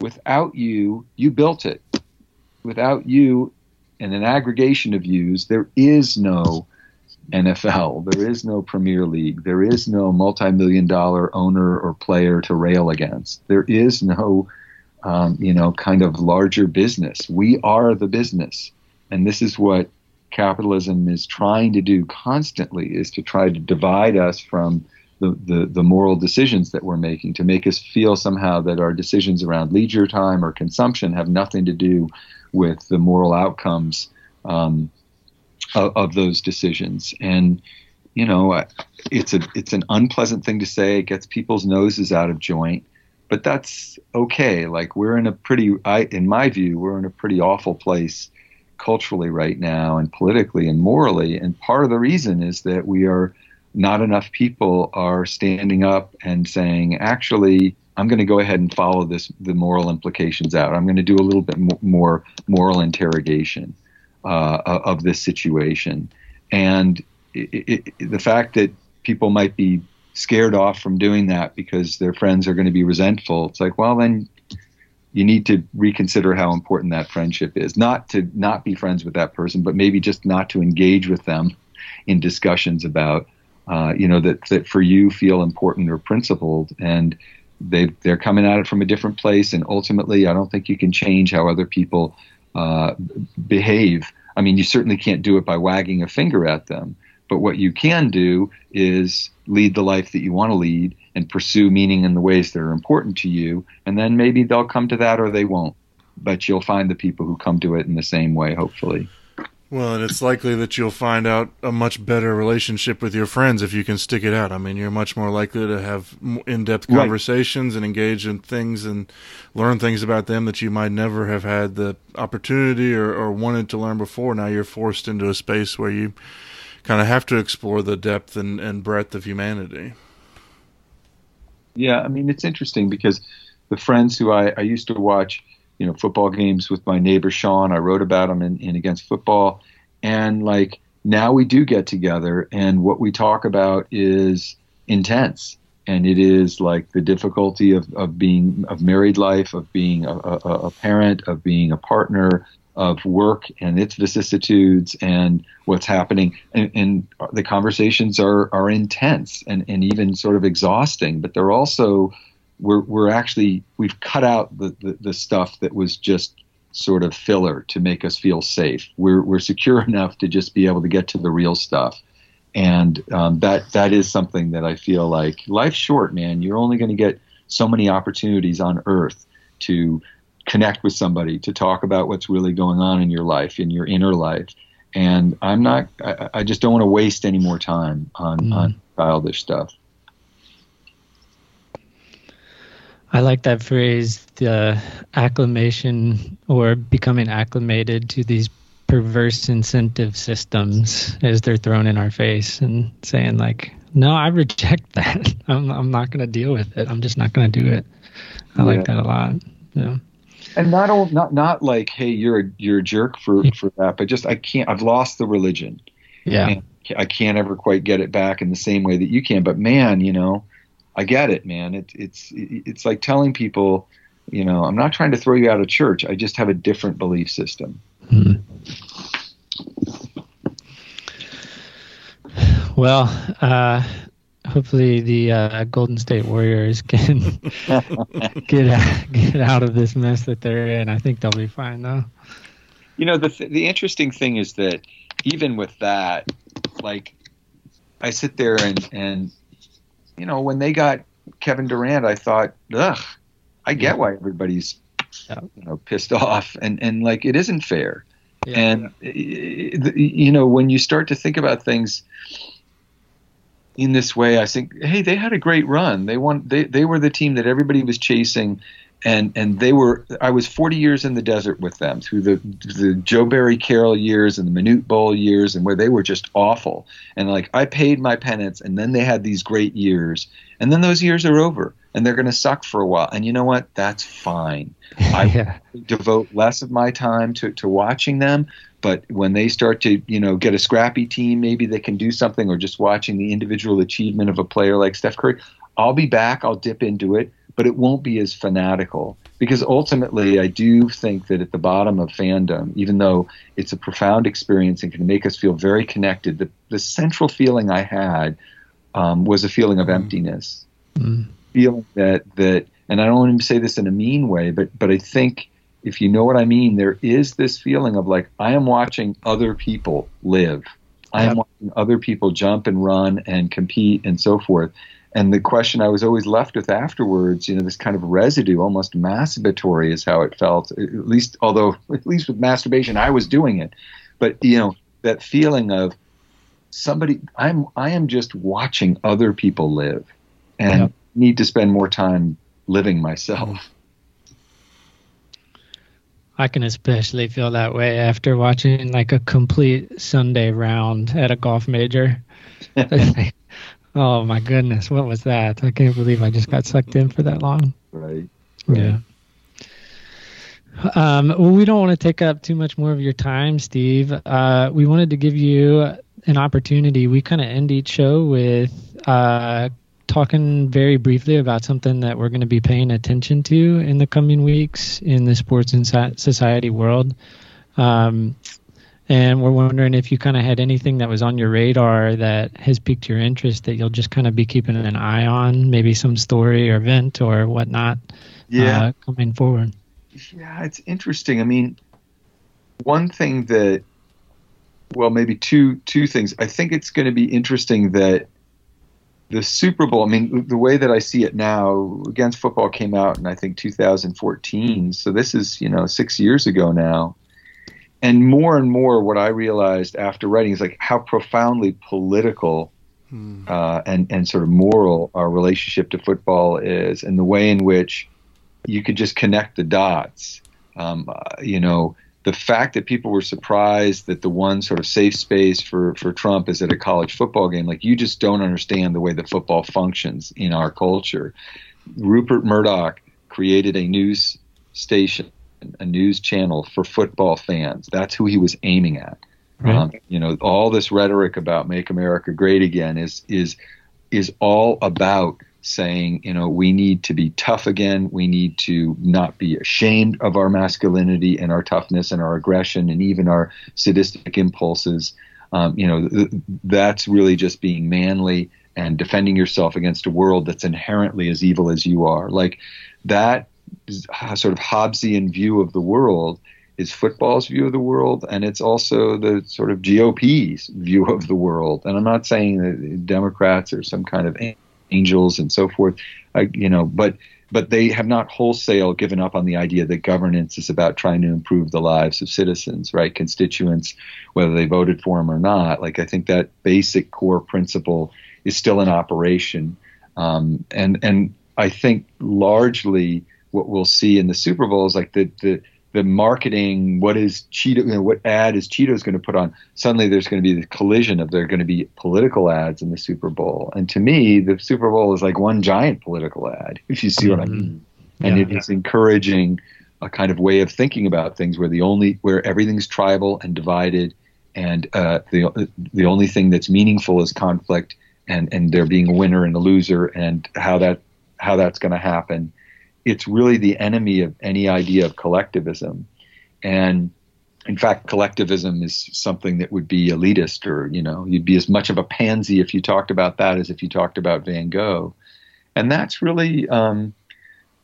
without you, you built it. Without you and an aggregation of yous, there is no NFL. There is no Premier League. There is no multi-million dollar owner or player to rail against. There is no, um, you know, kind of larger business. We are the business, and this is what capitalism is trying to do constantly: is to try to divide us from the, the, the moral decisions that we're making to make us feel somehow that our decisions around leisure time or consumption have nothing to do with the moral outcomes um, of, of, those decisions. And you know, it's a it's an unpleasant thing to say. It gets people's noses out of joint, but that's okay. Like we're in a pretty, I, in my view, we're in a pretty awful place culturally right now, and politically and morally. And part of the reason is that we are not enough people are standing up and saying, actually, I'm going to go ahead and follow this the moral implications out. I'm going to do a little bit more moral interrogation uh, of this situation, and it, it, the fact that people might be scared off from doing that because their friends are going to be resentful. It's like, well, then you need to reconsider how important that friendship is. Not to not be friends with that person, but maybe just not to engage with them in discussions about uh, you know, that, that for you feel important or principled. And they, they're coming at it from a different place. And ultimately, I don't think you can change how other people uh, behave. I mean, you certainly can't do it by wagging a finger at them. But what you can do is lead the life that you want to lead and pursue meaning in the ways that are important to you. And then maybe they'll come to that or they won't. But you'll find the people who come to it in the same way, hopefully. Well, and it's likely that you'll find out a much better relationship with your friends if you can stick it out. I mean, you're much more likely to have in-depth conversations right. and engage in things and learn things about them that you might never have had the opportunity or, or wanted to learn before. Now you're forced into a space where you kind of have to explore the depth and, and breadth of humanity. Yeah, I mean, it's interesting because the friends who I, I used to watch – you know football games with my neighbor Sean. I wrote about him in, in Against Football, and like now we do get together, and what we talk about is intense, and it is like the difficulty of, of being of married life, of being a, a, a parent, of being a partner, of work and its vicissitudes and what's happening. And, and, the conversations are, are intense and, and even sort of exhausting, but they're also we're we're actually we've cut out the, the, the stuff that was just sort of filler to make us feel safe. We're we're secure enough to just be able to get to the real stuff, and um, that that is something that I feel like life's short, man. You're only going to get so many opportunities on Earth to connect with somebody, to talk about what's really going on in your life, in your inner life. And I'm not. I, I just don't want to waste any more time on mm. on childish stuff. I like that phrase, the acclimation or becoming acclimated to these perverse incentive systems as they're thrown in our face and saying like, no, I reject that. I'm, I'm not going to deal with it. I'm just not going to do it. I yeah. like that a lot. Yeah. and not all, not not like hey you're a you're a jerk for for that, but just I can't I've lost the religion. Yeah. And I can't ever quite get it back in the same way that you can. But man, you know, I get it, man. It, it's it's like telling people, you know, I'm not trying to throw you out of church. I just have a different belief system. Hmm. Well, uh, hopefully the uh, Golden State Warriors can get out, get out of this mess that they're in. I think they'll be fine though. You know, the th- the interesting thing is that even with that, like, I sit there and and you know when they got Kevin Durant, I thought, ugh, I get why everybody's Yeah. you know pissed off, and and like it isn't fair. Yeah. And uh, you know, when you start to think about things in this way, I think, hey, they had a great run. They won. They they were the team that everybody was chasing, and and they were. I was 40 years in the desert with them through the the Joe Barry Carroll years and the Manute Bol years, and where they were just awful. And like I paid my penance, and then they had these great years, and then those years are over, and they're going to suck for a while. And you know what? That's fine. I yeah. devote less of my time to, to watching them. But when they start to, you know, get a scrappy team, maybe they can do something, or just watching the individual achievement of a player like Steph Curry, I'll be back. I'll dip into it, but it won't be as fanatical because ultimately, I do think that at the bottom of fandom, even though it's a profound experience and can make us feel very connected, the, the central feeling I had um, was a feeling of emptiness Mm. feeling that that and I don't want to say this in a mean way, but but I think if you know what I mean, there is this feeling of like I am watching other people live. I am Yep. watching other people jump and run and compete and so forth. And the question I was always left with afterwards, you know, this kind of residue, almost masturbatory, is how it felt. At least, although at least with masturbation, I was doing it. But you know, that feeling of somebody, I'm I am just watching other people live, and Yep. need to spend more time living myself. Mm-hmm. I can especially feel that way after watching like a complete Sunday round at a golf major. Like, oh my goodness, what was that? I can't believe I just got sucked in for that long. Right. Yeah. Um, well, we don't want to take up too much more of your time, Steve. Uh, we wanted to give you an opportunity. We kind of end each show with uh, talking very briefly about something that we're going to be paying attention to in the coming weeks in the sports and society world. Um, and we're wondering if you kind of had anything that was on your radar that has piqued your interest that you'll just kind of be keeping an eye on, maybe some story or event or whatnot uh, coming forward. Yeah, it's interesting. I mean, one thing that, well, maybe two two things. I think it's going to be interesting that the Super Bowl. I mean, the way that I see it now, against football came out in I think 2014. So this is you know six years ago now. And more and more, what I realized after writing is like how profoundly political uh, and and sort of moral our relationship to football is, and the way in which you could just connect the dots. Um, uh, you know, the fact that people were surprised that the one sort of safe space for, for Trump is at a college football game, like you just don't understand the way that football functions in our culture. Rupert Murdoch created a news station, a news channel for football fans. That's who he was aiming at. Right. Um, you know, all this rhetoric about "Make America Great Again" is is is all about saying, you know, we need to be tough again. We need to not be ashamed of our masculinity and our toughness and our aggression and even our sadistic impulses. Um, you know, th- that's really just being manly and defending yourself against a world that's inherently as evil as you are. Like that sort of Hobbesian view of the world is football's view of the world, and it's also the sort of GOP's view of the world. And I'm not saying that Democrats are some kind of angels and so forth, you know, but but they have not wholesale given up on the idea that governance is about trying to improve the lives of citizens, right? Constituents, whether they voted for them or not. Like I think that basic core principle is still in operation, um, and and I think largely what we'll see in the Super Bowl is like the the the marketing, what is Cheeto, you know, what ad is Cheetos going to put on? Suddenly, there's going to be the collision of there are going to be political ads in the Super Bowl, and to me, the Super Bowl is like one giant political ad. If you see what I mean, and Yeah. it is encouraging a kind of way of thinking about things where the only where everything's tribal and divided, and uh, the the only thing that's meaningful is conflict, and and there being a winner and a loser, and how that how that's going to happen. It's really the enemy of any idea of collectivism, and in fact, collectivism is something that would be elitist, or you know, you'd be as much of a pansy if you talked about that as if you talked about Van Gogh, and that's really um,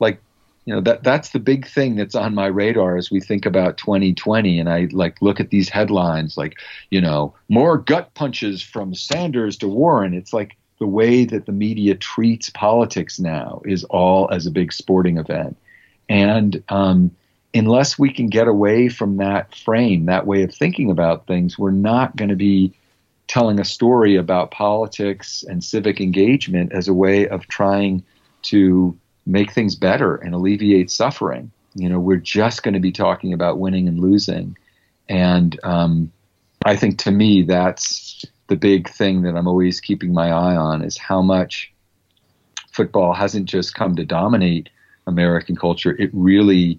like you know that that's the big thing that's on my radar as we think about 2020 and i like look at these headlines like you know more gut punches from sanders to warren. It's like the way that the media treats politics now is all as a big sporting event and um, unless we can get away from that frame that way of thinking about things we're not going to be telling a story about politics and civic engagement as a way of trying to make things better and alleviate suffering. You know, we're just going to be talking about winning and losing. And um, I think to me, that's the big thing that I'm always keeping my eye on is how much football hasn't just come to dominate American culture, it really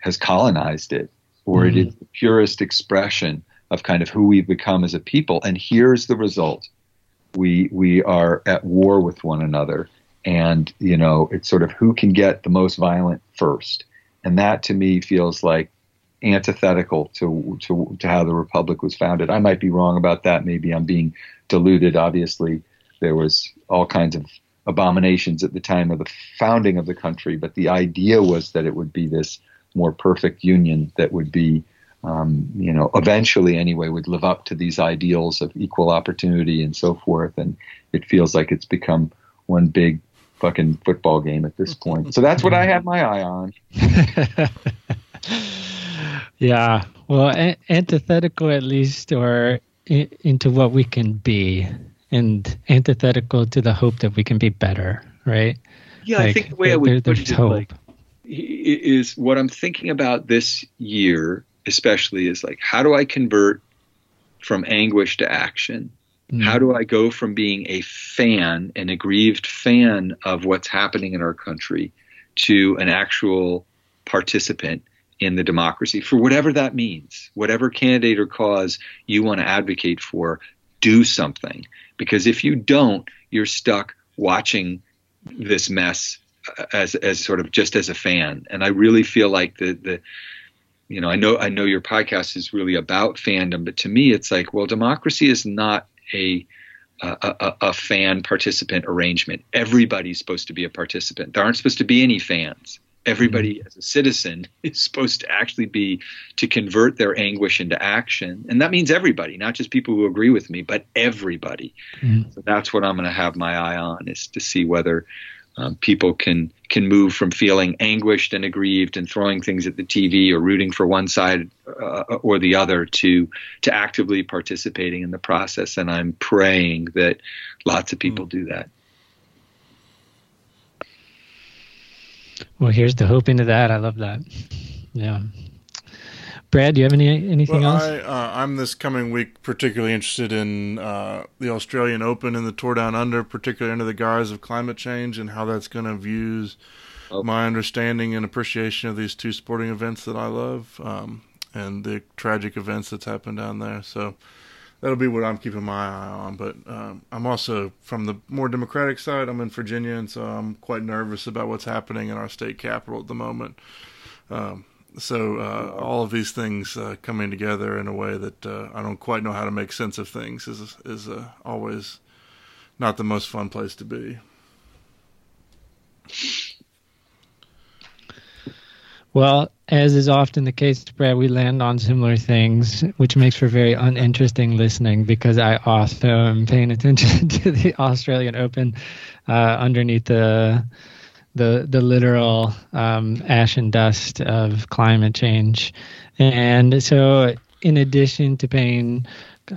has colonized it, or mm-hmm. it is the purest expression of kind of who we've become as a people. And here's the result we, we are at war with one another and you know it's sort of who can get the most violent first and that to me feels like antithetical to, to to how the republic was founded i might be wrong about that maybe i'm being deluded obviously there was all kinds of abominations at the time of the founding of the country but the idea was that it would be this more perfect union that would be um, you know eventually anyway would live up to these ideals of equal opportunity and so forth and it feels like it's become one big fucking football game at this point. So that's what I have my eye on. yeah. Well, a- antithetical at least, or I- into what we can be, and antithetical to the hope that we can be better, right? Yeah, like, I think the way I would there, put it hope. Like, is what I'm thinking about this year, especially, is like, how do I convert from anguish to action? Mm. How do I go from being a fan, an aggrieved fan of what's happening in our country, to an actual participant in the democracy for whatever that means, whatever candidate or cause you want to advocate for, do something. Because if you don't, you're stuck watching this mess uh, as as sort of just as a fan. And I really feel like the the you know, I know I know your podcast is really about fandom, but to me it's like, well, democracy is not a a, a, fan participant arrangement. Everybody's supposed to be a participant. There aren't supposed to be any fans. Everybody, mm-hmm. as a citizen, is supposed to actually be to convert their anguish into action, and that means everybody, not just people who agree with me, but everybody. Mm-hmm. So that's what I'm going to have my eye on is to see whether um, people can can move from feeling anguished and aggrieved and throwing things at the TV or rooting for one side uh, or the other to to actively participating in the process. And I'm praying that lots of people mm. do that. Well, here's the hope into that. I love that. Yeah. Brad, do you have any anything well, else? I, uh, I'm this coming week particularly interested in uh, the Australian Open and the Tour Down Under, particularly under the guise of climate change and how that's going to views oh. my understanding and appreciation of these two sporting events that I love um, and the tragic events that's happened down there. So that'll be what I'm keeping my eye on. But um, I'm also from the more Democratic side. I'm in Virginia, and so I'm quite nervous about what's happening in our state capital at the moment. Um, so uh, all of these things uh, coming together in a way that uh, I don't quite know how to make sense of things is is uh, always not the most fun place to be. Well, as is often the case, Brad, we land on similar things, which makes for very uninteresting listening because I also am paying attention to the Australian Open uh, underneath the the the literal um, ash and dust of climate change. And so, in addition to paying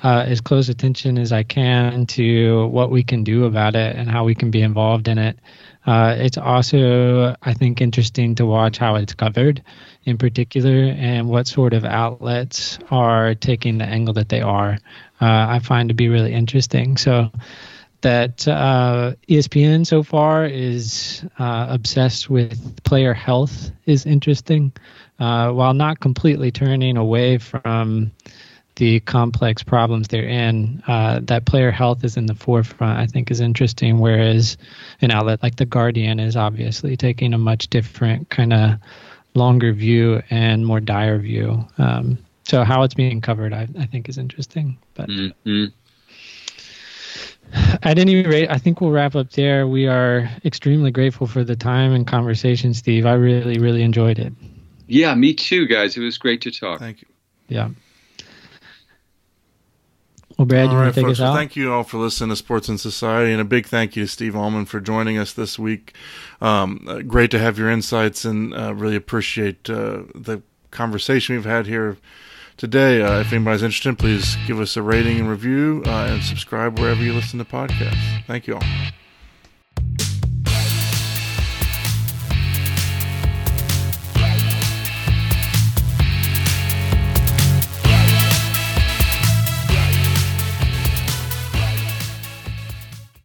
uh, as close attention as I can to what we can do about it and how we can be involved in it, uh, it's also, I think, interesting to watch how it's covered in particular and what sort of outlets are taking the angle that they are. Uh, I find to be really interesting. So that uh, ESPN so far is uh, obsessed with player health is interesting, uh, while not completely turning away from the complex problems they're in. Uh, that player health is in the forefront, I think, is interesting. Whereas an outlet like the Guardian is obviously taking a much different kind of longer view and more dire view. Um, so how it's being covered, I, I think, is interesting. But. Mm-hmm. At any rate, I think we'll wrap up there. We are extremely grateful for the time and conversation, Steve. I really, really enjoyed it. Yeah, me too, guys. It was great to talk. Thank you. Yeah. Well, Brad, you want to take folks, us out? thank you all for listening to Sports and Society, and a big thank you to Steve Almond for joining us this week. Um, uh, great to have your insights, and uh, really appreciate uh, the conversation we've had here today. Uh, if anybody's interested, please give us a rating and review uh, and subscribe wherever you listen to podcasts. Thank you all.